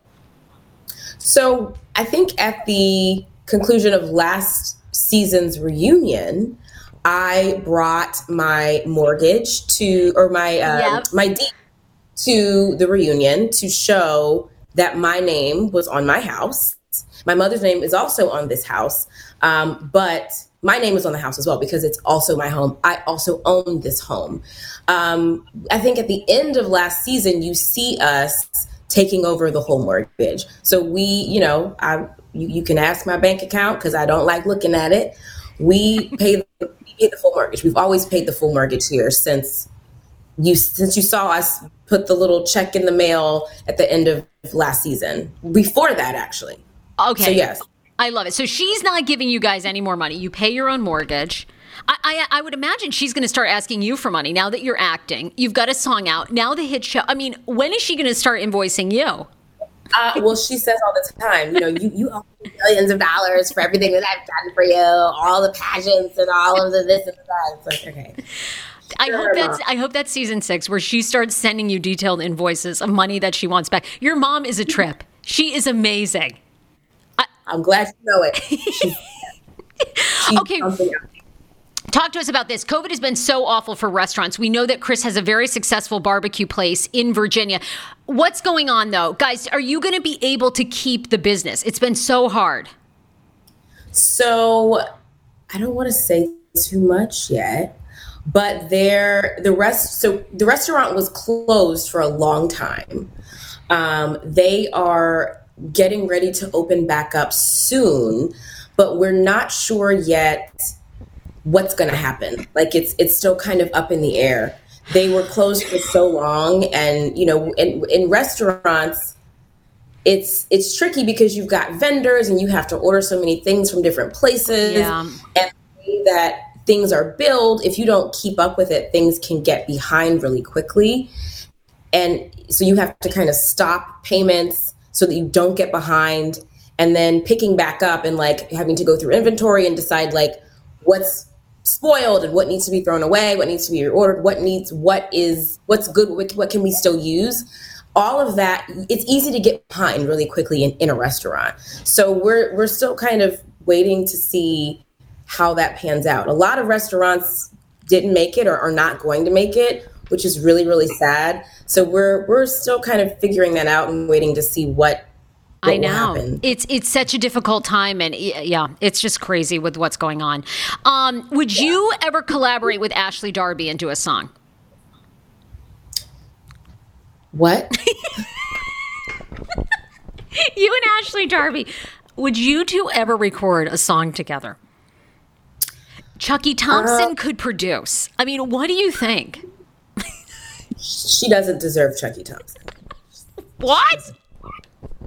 [SPEAKER 2] So I think at the conclusion of last season's reunion, I brought my mortgage to or my uh,
[SPEAKER 1] Yep.
[SPEAKER 2] my deed to the reunion to show that my name was on my house. My mother's name is also on this house, um, but my name is on the house as well because it's also my home. I also own this home. Um, I think at the end of last season, you see us taking over the whole mortgage. So we, you know, I you, you can ask my bank account because I don't like looking at it. We pay the, we pay the full mortgage. We've always paid the full mortgage here since you since you saw us put the little check in the mail at the end of last season. Before that, actually.
[SPEAKER 1] Okay.
[SPEAKER 2] So yes.
[SPEAKER 1] I love it. So she's not giving you guys any more money. You pay your own mortgage. I, I, I would imagine she's going to start asking you for money now that you're acting. You've got a song out. Now the hit show. I mean, when is she going to start invoicing you?
[SPEAKER 2] Uh, well, she says all the time, you know, you, you owe me millions of dollars for everything that I've done for you, all the pageants and all of the this and that. It's like, okay.
[SPEAKER 1] I
[SPEAKER 2] Sure,
[SPEAKER 1] hope that's
[SPEAKER 2] Mom.
[SPEAKER 1] I hope that's season six where she starts sending you detailed invoices of money that she wants back. Your mom is a trip. She is amazing.
[SPEAKER 2] I'm glad you know it. She's, she's
[SPEAKER 1] Okay. Talk to us about this. COVID has been so awful for restaurants. We know that Chris has a very successful barbecue place in Virginia. What's going on though? Guys, are you going to be able to keep the business? It's been so hard.
[SPEAKER 2] So I don't want to say too much yet, but there the rest so the restaurant was closed for a long time. Um, they are getting ready to open back up soon, but we're not sure yet what's going to happen. Like it's it's still kind of up in the air. They were closed for so long, and you know, in, in restaurants, it's it's tricky because you've got vendors and you have to order so many things from different places,
[SPEAKER 1] Yeah.
[SPEAKER 2] and that things are billed. If you don't keep up with it, things can get behind really quickly, and so you have to kind of stop payments so that you don't get behind, and then picking back up and like having to go through inventory and decide like what's spoiled and what needs to be thrown away, what needs to be reordered, what needs what is what's good, what, what can we still use. All of that, it's easy to get behind really quickly in, in a restaurant. So we're we're still kind of waiting to see how that pans out. A lot of restaurants didn't make it or are not going to make it, which is really really sad. So we're we're still kind of figuring that out and waiting to see what.
[SPEAKER 1] I know it's it's such a difficult time, and yeah, it's just crazy with what's going on. Um, would you ever collaborate with Ashley Darby and do a song?
[SPEAKER 2] What?
[SPEAKER 1] You and Ashley Darby, would you two ever record a song together? Chucky Thompson could produce. I mean, what do you think?
[SPEAKER 2] she doesn't deserve Chucky Thompson.
[SPEAKER 1] What?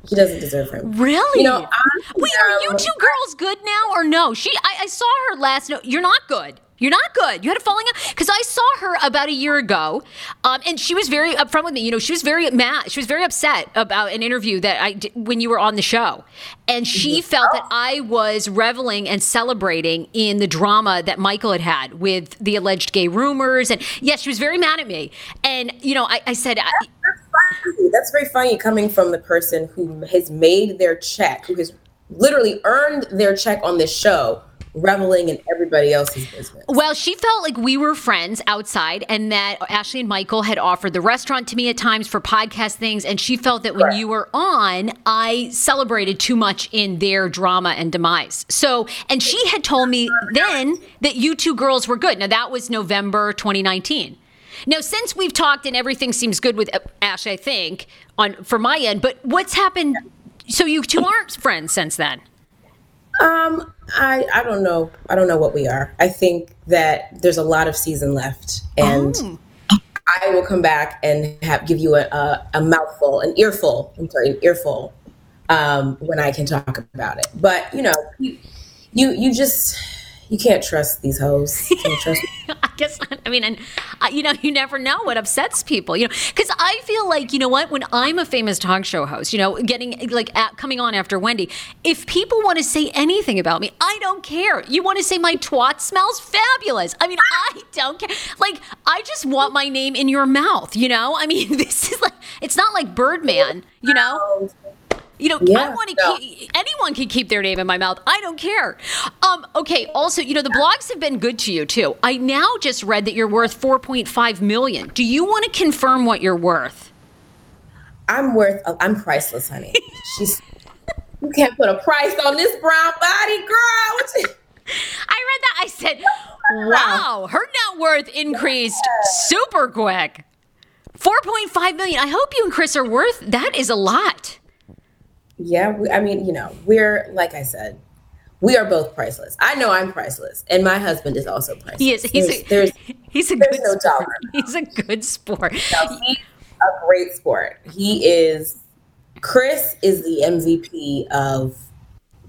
[SPEAKER 2] She doesn't deserve him.
[SPEAKER 1] Really?
[SPEAKER 2] You know,
[SPEAKER 1] Wait, are you two girls good now or no? She, I, I saw her last. No, you're not good. You're not good. You had a falling out because I saw her about a year ago, um, and she was very upfront with me. You know, she was very mad. She was very upset about an interview that I did when you were on the show, and she felt that I was reveling and celebrating in the drama that Michael had had with the alleged gay rumors. And yes, she was very mad at me. And you know, I, I said. I,
[SPEAKER 2] funny. That's very funny coming from the person who has made their check, who has literally earned their check on this show, reveling in everybody else's business.
[SPEAKER 1] Well, she felt like we were friends outside and that Ashley and Michael had offered the restaurant to me at times for podcast things. And she felt that when
[SPEAKER 2] Correct.
[SPEAKER 1] you were on, I celebrated too much in their drama and demise. So, and she had told me then that you two girls were good. Now, that was November 2019. Now, since we've talked and everything seems good with Ash, I think, on for my end, but what's happened? So you two aren't friends since then.
[SPEAKER 2] Um, I I don't know. I don't know what we are. I think that there's a lot of season left, and
[SPEAKER 1] Oh.
[SPEAKER 2] I will come back and have give you a, a, a mouthful, an earful. I'm sorry, an earful, um, when I can talk about it. But you know, you you, you just you can't trust these hoes. Can't trust.
[SPEAKER 1] I guess I mean, and uh, you know, you never know what upsets people, you know, because I feel like you know what, when I'm a famous talk show host, you know, getting like at, coming on after Wendy, if people want to say anything about me, I don't care. You want to say my twat smells fabulous? I mean, I don't care. Like, I just want my name in your mouth, you know. I mean, this is like, it's not like Birdman, you know. You know, I want to
[SPEAKER 2] no.
[SPEAKER 1] keep anyone can keep their name in my mouth. I don't care. Um, okay. Also, you know, the blogs have been good to you too. I now just read that you're worth 4.5 million. Do you want to confirm what you're worth?
[SPEAKER 2] I'm worth. I'm priceless, honey. She's. You can't put a price on this brown body, girl.
[SPEAKER 1] I read that. I said, "Wow, her net worth increased super quick." 4.5 million. I hope you and Chris are worth. That is a lot.
[SPEAKER 2] Yeah, we, I mean, you know, we're like I said, we are both priceless. I know I'm priceless, and my husband is also priceless.
[SPEAKER 1] He is. He's
[SPEAKER 2] there's,
[SPEAKER 1] a,
[SPEAKER 2] there's
[SPEAKER 1] he's a good
[SPEAKER 2] no
[SPEAKER 1] sport. He's a good sport.
[SPEAKER 2] he's a great sport. He is. Chris is the MVP of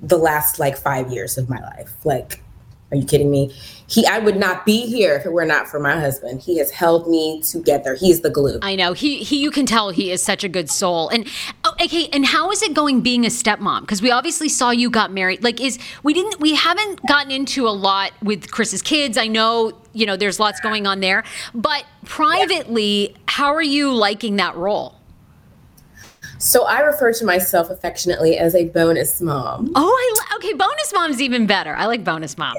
[SPEAKER 2] the last like five years of my life. Like, are you kidding me? He, I would not be here if it were not for my husband. He has held me together. He's the glue.
[SPEAKER 1] I know he he. You can tell he is such a good soul. And oh, okay, and how is it going being a stepmom? Because we obviously saw you got married. Like, is we didn't we haven't gotten into a lot with Chris's kids. I know you know there's lots going on there, but privately, how are you liking that role?
[SPEAKER 2] So I refer to myself affectionately as a bonus mom.
[SPEAKER 1] Oh, I okay. Bonus mom's even better. I like bonus mom.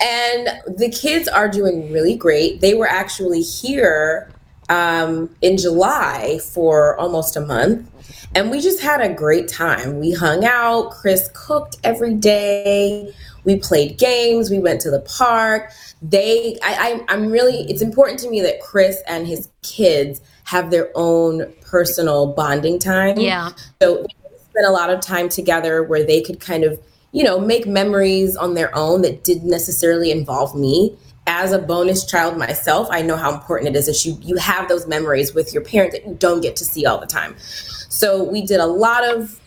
[SPEAKER 2] and the kids are doing really great. They were actually here um, in July for almost a month. And we just had a great time. We hung out. Chris cooked every day. We played games. We went to the park. They, I, I, I'm really, it's important to me that Chris and his kids have their own personal bonding time.
[SPEAKER 1] Yeah.
[SPEAKER 2] So spent a lot of time together where they could kind of, you know, make memories on their own that didn't necessarily involve me. As a bonus child myself, I know how important it is that you you have those memories with your parents that you don't get to see all the time. So we did a lot of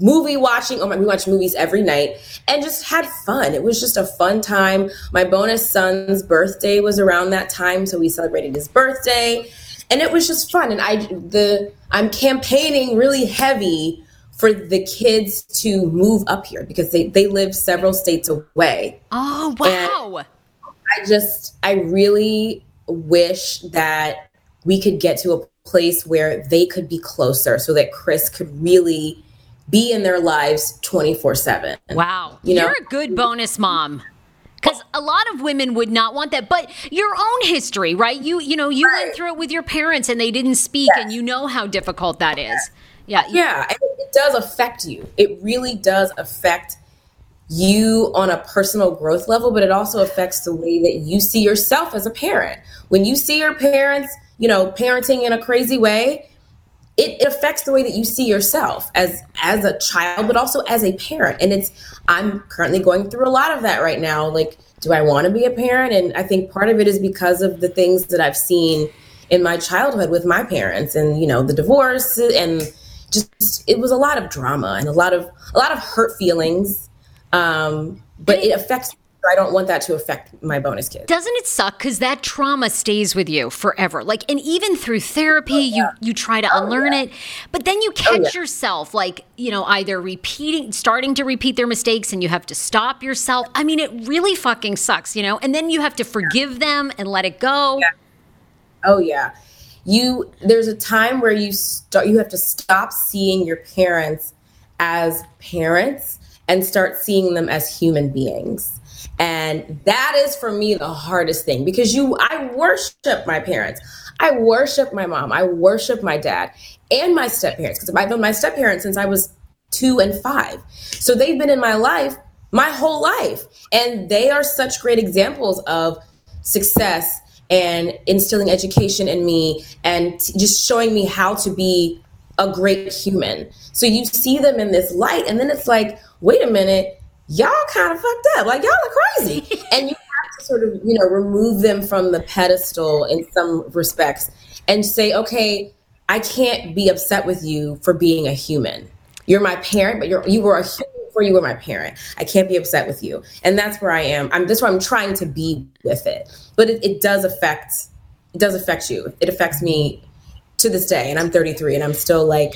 [SPEAKER 2] movie watching. Oh my, we watched movies every night and just had fun. It was just a fun time. My bonus son's birthday was around that time, so we celebrated his birthday, and it was just fun. And I the I'm campaigning really heavy for the kids to move up here because they they live several states away.
[SPEAKER 1] Oh wow!
[SPEAKER 2] I just I really wish that we could get to a place where they could be closer so that Chris could really be in their lives 24 7.
[SPEAKER 1] Wow.
[SPEAKER 2] You know?
[SPEAKER 1] You're a good bonus mom. Because a lot of women would not want that, but your own history, right? You, you know, you went through it with your parents, and they didn't speak, and you know how difficult that is. Yeah,
[SPEAKER 2] Yeah, and it does affect you. It really does affect you on a personal growth level, but it also affects the way that you see yourself as a parent. When you see your parents, you know, parenting in a crazy way, it, affects the way that you see yourself as as a child, but also as a parent. And it's I'm currently going through a lot of that right now. Like, do I want to be a parent? And I think part of it is because of the things that I've seen in my childhood with my parents, and you know, the divorce and just it was a lot of drama and a lot of a lot of hurt feelings. Um, but it affects. I don't want that to affect my bonus kids.
[SPEAKER 1] Doesn't it suck? Because that trauma stays with you forever. Like, and even through therapy, oh, you you try to oh, unlearn it, but then you oh, catch
[SPEAKER 2] yeah.
[SPEAKER 1] yourself, like you know, either repeating, starting to repeat their mistakes, and you have to stop yourself. I mean, it really fucking sucks, you know. And then you have to forgive them and let it go.
[SPEAKER 2] Oh yeah. You there's a time where you start you have to stop seeing your parents as parents and start seeing them as human beings. And that is for me the hardest thing because you I worship my parents. I worship my mom. I worship my dad and my step parents because I've known my step parents since I was 2 and 5. So they've been in my life my whole life and they are such great examples of success and instilling education in me and t- just showing me how to be a great human. So you see them in this light, and then it's like, wait a minute, y'all kind of fucked up. Like y'all are crazy, and you have to sort of you know remove them from the pedestal in some respects and say, okay, I can't be upset with you for being a human. You're my parent, but you're you were a human before you were my parent. I can't be upset with you, and that's where I am. I'm that's where I'm trying to be with it. But it, it does affect it does affect you. It affects me to this day, and I'm 33, and I'm still like,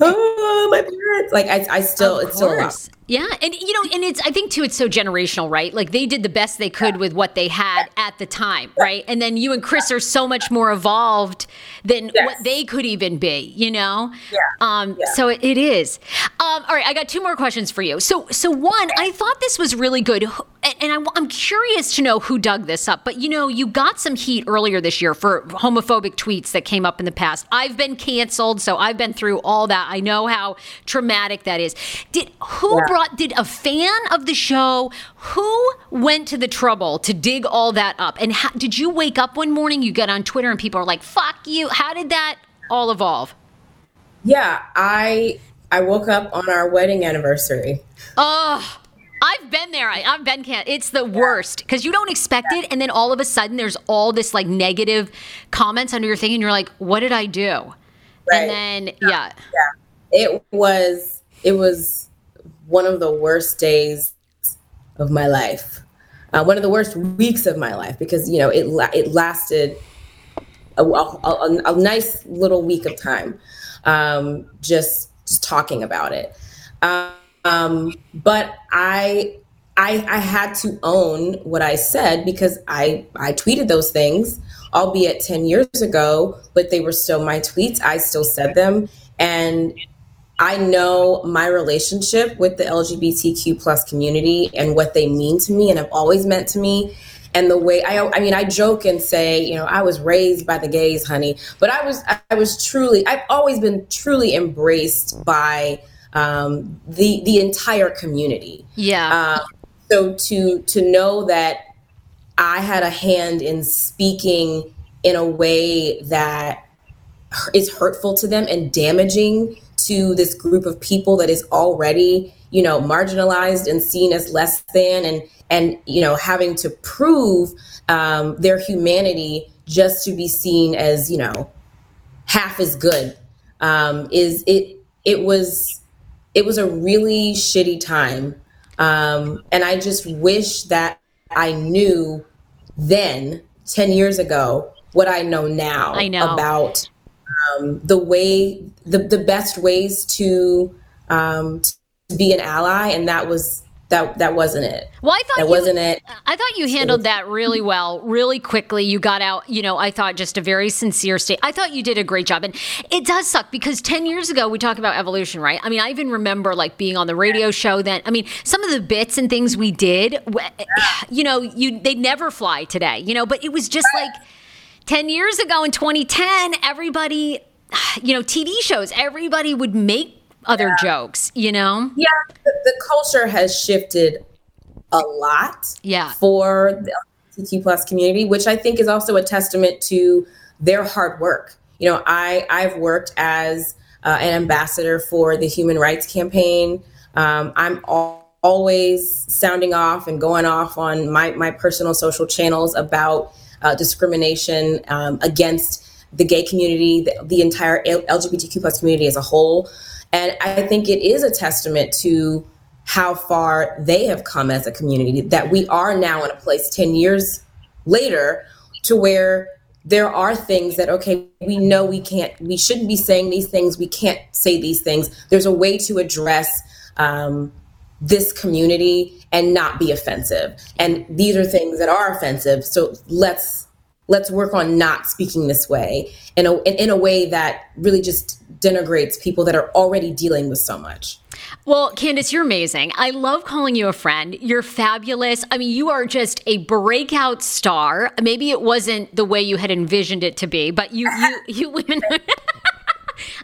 [SPEAKER 2] oh, my parents. Like I, I still,
[SPEAKER 1] Of
[SPEAKER 2] it's still a lot.
[SPEAKER 1] course. Yeah, and you know, and it's I think too it's so generational, right? Like they did the best they could with what they had at the time, right? And then you and Chris are so much more evolved than
[SPEAKER 2] Yes.
[SPEAKER 1] what they could even be, you know?
[SPEAKER 2] Yeah.
[SPEAKER 1] Um
[SPEAKER 2] Yeah.
[SPEAKER 1] so it, it is. Um all right, I got two more questions for you. So so one, I thought this was really good. And and I, I'm curious to know who dug this up. But you know, you got some heat earlier this year for homophobic tweets that came up in the past. I've been canceled, so I've been through all that. I know how traumatic that is. Did who
[SPEAKER 2] Yeah.
[SPEAKER 1] Brought? Did a fan of the show who went to the trouble to dig all that up? And how, did you wake up one morning? You get on Twitter and people are like, "Fuck you!" How did that all evolve?
[SPEAKER 2] Yeah, I I woke up on our wedding anniversary.
[SPEAKER 1] Oh, I've been there. I, I've been can't. It's the worst because you don't expect it, and then all of a sudden there's all this like negative comments under your thing, and you're like, "What did I do?"
[SPEAKER 2] Right.
[SPEAKER 1] And then yeah,
[SPEAKER 2] It was it was one of the worst days of my life. Uh, one of the worst weeks of my life because you know it it lasted a, a, a, a nice little week of time um, just just talking about it. Um, but I, I I had to own what I said because I I tweeted those things, albeit ten years ago, but they were still my tweets. I still said them, and I know my relationship with the LGBTQ plus community and what they mean to me and have always meant to me. And the way I, I mean, I joke and say, you know, I was raised by the gays, honey, but I was, I was truly, I've always been truly embraced by um, the the entire community.
[SPEAKER 1] Yeah.
[SPEAKER 2] Um, so to to know that I had a hand in speaking in a way that is hurtful to them and damaging to this group of people that is already you know marginalized and seen as less than and and you know having to prove um, their humanity just to be seen as you know half as good um, is it it was it was a really shitty time um, and i just wish that i knew then 10 years ago what i know now
[SPEAKER 1] I know.
[SPEAKER 2] about um, the way the, the best ways to um, to be an ally and that was that that wasn't it
[SPEAKER 1] Well, I thought
[SPEAKER 2] that
[SPEAKER 1] you,
[SPEAKER 2] wasn't it
[SPEAKER 1] I thought you handled that really well, really quickly. You got out, you know, I thought just a very sincere state. I thought you did a great job. And it does suck because 10 years ago, we talked about evolution, right? I mean, I even remember like being on the radio show then. I mean, some of the bits and things we did, you know, you they never fly today, you know, but it was just like 10 years ago in 2010, everybody, you know, TV shows, everybody would make other jokes, you know?
[SPEAKER 2] yeah the, the culture has shifted a lot
[SPEAKER 1] Yeah.
[SPEAKER 2] for the LGBTQ plus community, which I think is also a testament to their hard work. You know, I I've worked as uh, an ambassador for the Human Rights Campaign. Um, I'm al- always sounding off and going off on my my personal social channels about uh, discrimination um, against the gay community, the, the entire LGBTQ plus community as a whole. And I think it is a testament to how far they have come as a community that we are now in a place 10 years later to where there are things that okay we know we can't we shouldn't be saying these things we can't say these things there's a way to address um, this community and not be offensive and these are things that are offensive so let's let's work on not speaking this way in a in, a way that really just denigrates people that are already dealing with so much
[SPEAKER 1] Well, Candiace, you're amazing. I love calling you a friend. You're fabulous. I mean, you are just a breakout star. Maybe it wasn't the way you had envisioned it to be, but you, you, you women.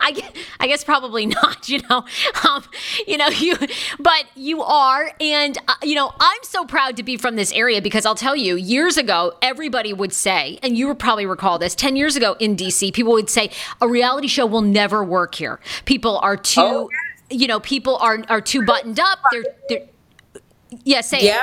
[SPEAKER 1] I, gue- I guess probably not, you know, um, you know, you, but you are. And, uh, you know, I'm so proud to be from this area because I'll tell you, years ago, everybody would say, and you would probably recall this 10 years ago in DC, people would say a reality show will never work here. People are too,
[SPEAKER 2] Oh,
[SPEAKER 1] you know, people are, are too buttoned up. They're, they're, yeah, say it.
[SPEAKER 2] yeah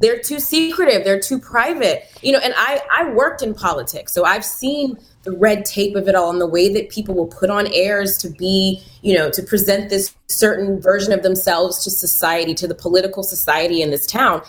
[SPEAKER 2] they're too secretive they're too private you know and i i worked in politics so i've seen the red tape of it all and the way that people will put on airs to be you know to present this certain version of themselves to society to the political society in this town.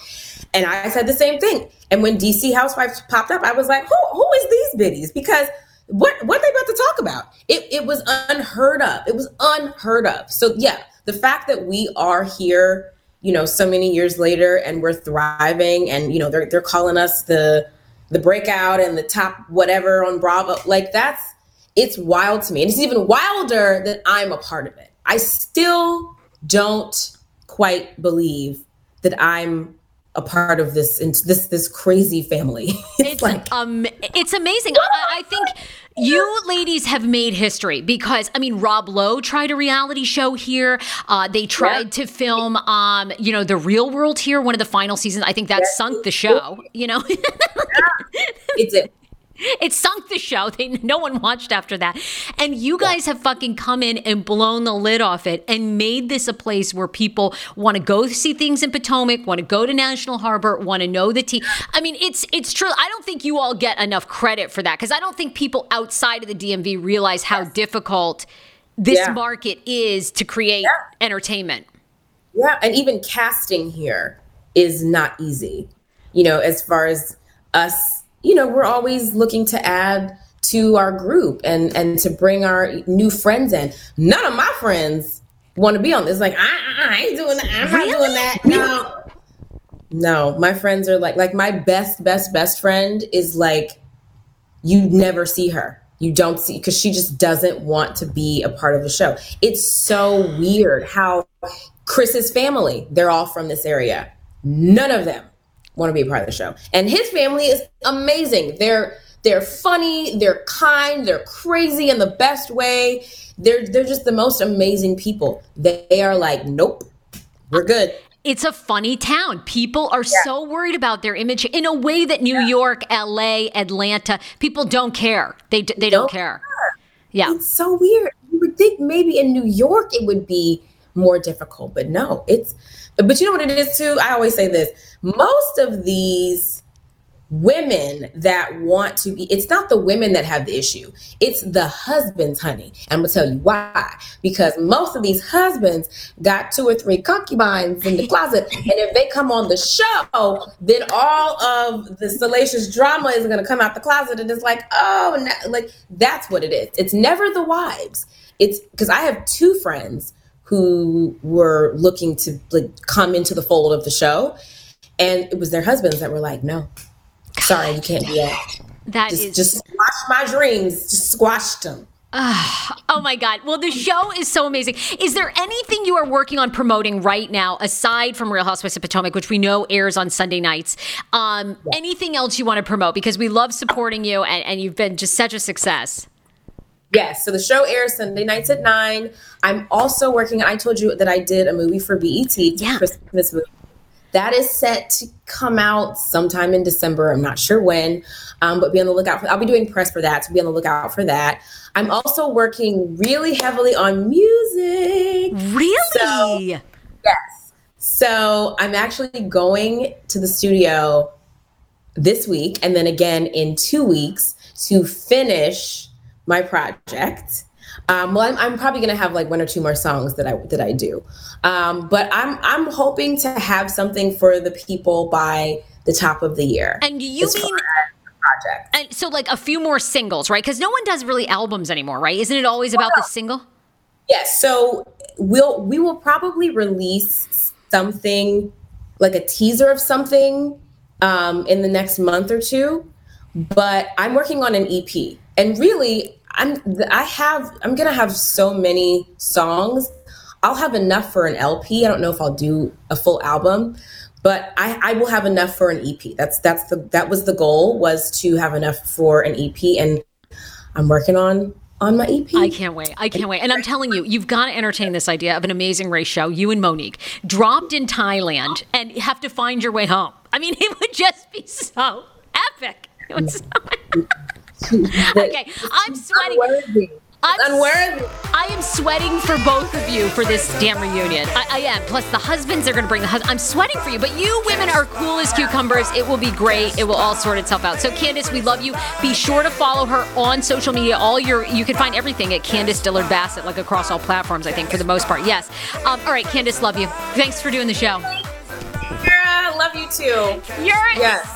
[SPEAKER 2] And i said the same thing. And when dc housewives popped up i was like who, who is these biddies? Because what what they about to talk about? It, it was unheard of. It was unheard of. So yeah the fact that we are here you know so many years later and we're thriving and you know they're they're calling us the the breakout and the top whatever on Bravo like that's it's wild to me and it's even wilder that I'm a part of it. I still don't quite believe that I'm a part of this this this crazy family. It's,
[SPEAKER 1] It's
[SPEAKER 2] like
[SPEAKER 1] um, it's amazing. I, I think you ladies have made history because I mean, Rob Lowe tried a reality show here. Uh, they tried to film, um, you know, the Real World here. One of the final seasons. I think that sunk the show. You know,
[SPEAKER 2] it's it.
[SPEAKER 1] it sunk the show. They no one watched after that. And you guys have fucking come in and blown the lid off it and made this a place where people want to go see things in Potomac, want to go to National Harbor, want to know the tea. I mean, it's it's true. I don't think you all get enough credit for that because I don't think people outside of the DMV realize how difficult this
[SPEAKER 2] Yeah.
[SPEAKER 1] market is to create entertainment.
[SPEAKER 2] Yeah, and even casting here is not easy. You know, as far as us, you know, we're always looking to add to our group and and to bring our new friends in. None of my friends want to be on this. Like, I, I, I ain't doing that. I'm not doing that. No. No, my friends are like like my best, best, best friend is like you never see her. You don't see because she just doesn't want to be a part of the show. It's so weird how Chris's family, they're all from this area. None of them want to be a part of the show. And his family is amazing. They're they're funny, they're kind, they're crazy in the best way. They're they're just the most amazing people. They are like, nope, we're good.
[SPEAKER 1] It's a funny town. People are yeah. so worried about their image in a way that New yeah. York, LA, Atlanta, people don't care. They they don't, don't care. care. Yeah.
[SPEAKER 2] It's so weird. You would think maybe in New York it would be more difficult, but no, it's but you know what it is too? I always say this. Most of these women that want to be it's not the women that have the issue. It's the husbands honey. I'm gonna tell you why. Because most of these husbands got two or three concubines in the closet. And if they come on the show then all of the salacious drama is gonna come out the closet. And it's like oh no, like that's what it is. It's never the wives. It's because i have two friends who were looking to like come into the fold of the show and it was their husbands that were like no Sorry, you can't do that. That just, is... just squash my dreams. Just squashed them.
[SPEAKER 1] Uh, oh my God. Well, the show is so amazing. Is there anything you are working on promoting right now, aside from Real Housewives of Potomac, which we know airs on Sunday nights? Um, yeah. Anything else you want to promote? Because we love supporting you and, and you've been just such a success.
[SPEAKER 2] Yes. So the show airs Sunday nights at nine. I'm also working. I told you that I did a movie for BET, yeah. Christmas movie that is set to come out sometime in December. I'm not sure when, um, but be on the lookout for. I'll be doing press for that, so be on the lookout for that. I'm also working really heavily on music.
[SPEAKER 1] Really? So,
[SPEAKER 2] yes. So I'm actually going to the studio this week, and then again in two weeks to finish my project. Um, well, I'm, I'm probably going to have like one or two more songs that I that I do, um, but I'm I'm hoping to have something for the people by the top of the year.
[SPEAKER 1] And you mean project? And so like a few more singles, right? Because no one does really albums anymore, right? Isn't it always about the single?
[SPEAKER 2] Yes. So we'll we will probably release something like a teaser of something um, in the next month or two. But I'm working on an EP, and really I'm I have I'm gonna have so many songs. I'll have enough for an LP. I don't know if I'll do a full album, but I, I will have enough for an EP. That's that's the that was the goal was to have enough for an EP, and I'm working on on my EP.
[SPEAKER 1] I can't wait. I can't wait. And I'm telling you, you've got to entertain this idea of an amazing race show, you and Monique, dropped in Thailand and have to find your way home. I mean, it would just be so epic. It would so mm. okay, I'm sweating. Unworthy. I'm, unworthy. I am sweating for both of you for this damn reunion. I, I am. Plus, the husbands are going to bring the husband. I'm sweating for you, but you women are cool as cucumbers. It will be great. It will all sort itself out. So, Candiace, we love you. Be sure to follow her on social media. All your you can find everything at Candiace Dillard Bassett, like across all platforms. I think for the most part. Yes. Um, all right, Candiace, love you. Thanks for doing the show.
[SPEAKER 2] Yeah, love you too.
[SPEAKER 1] You're
[SPEAKER 2] yes.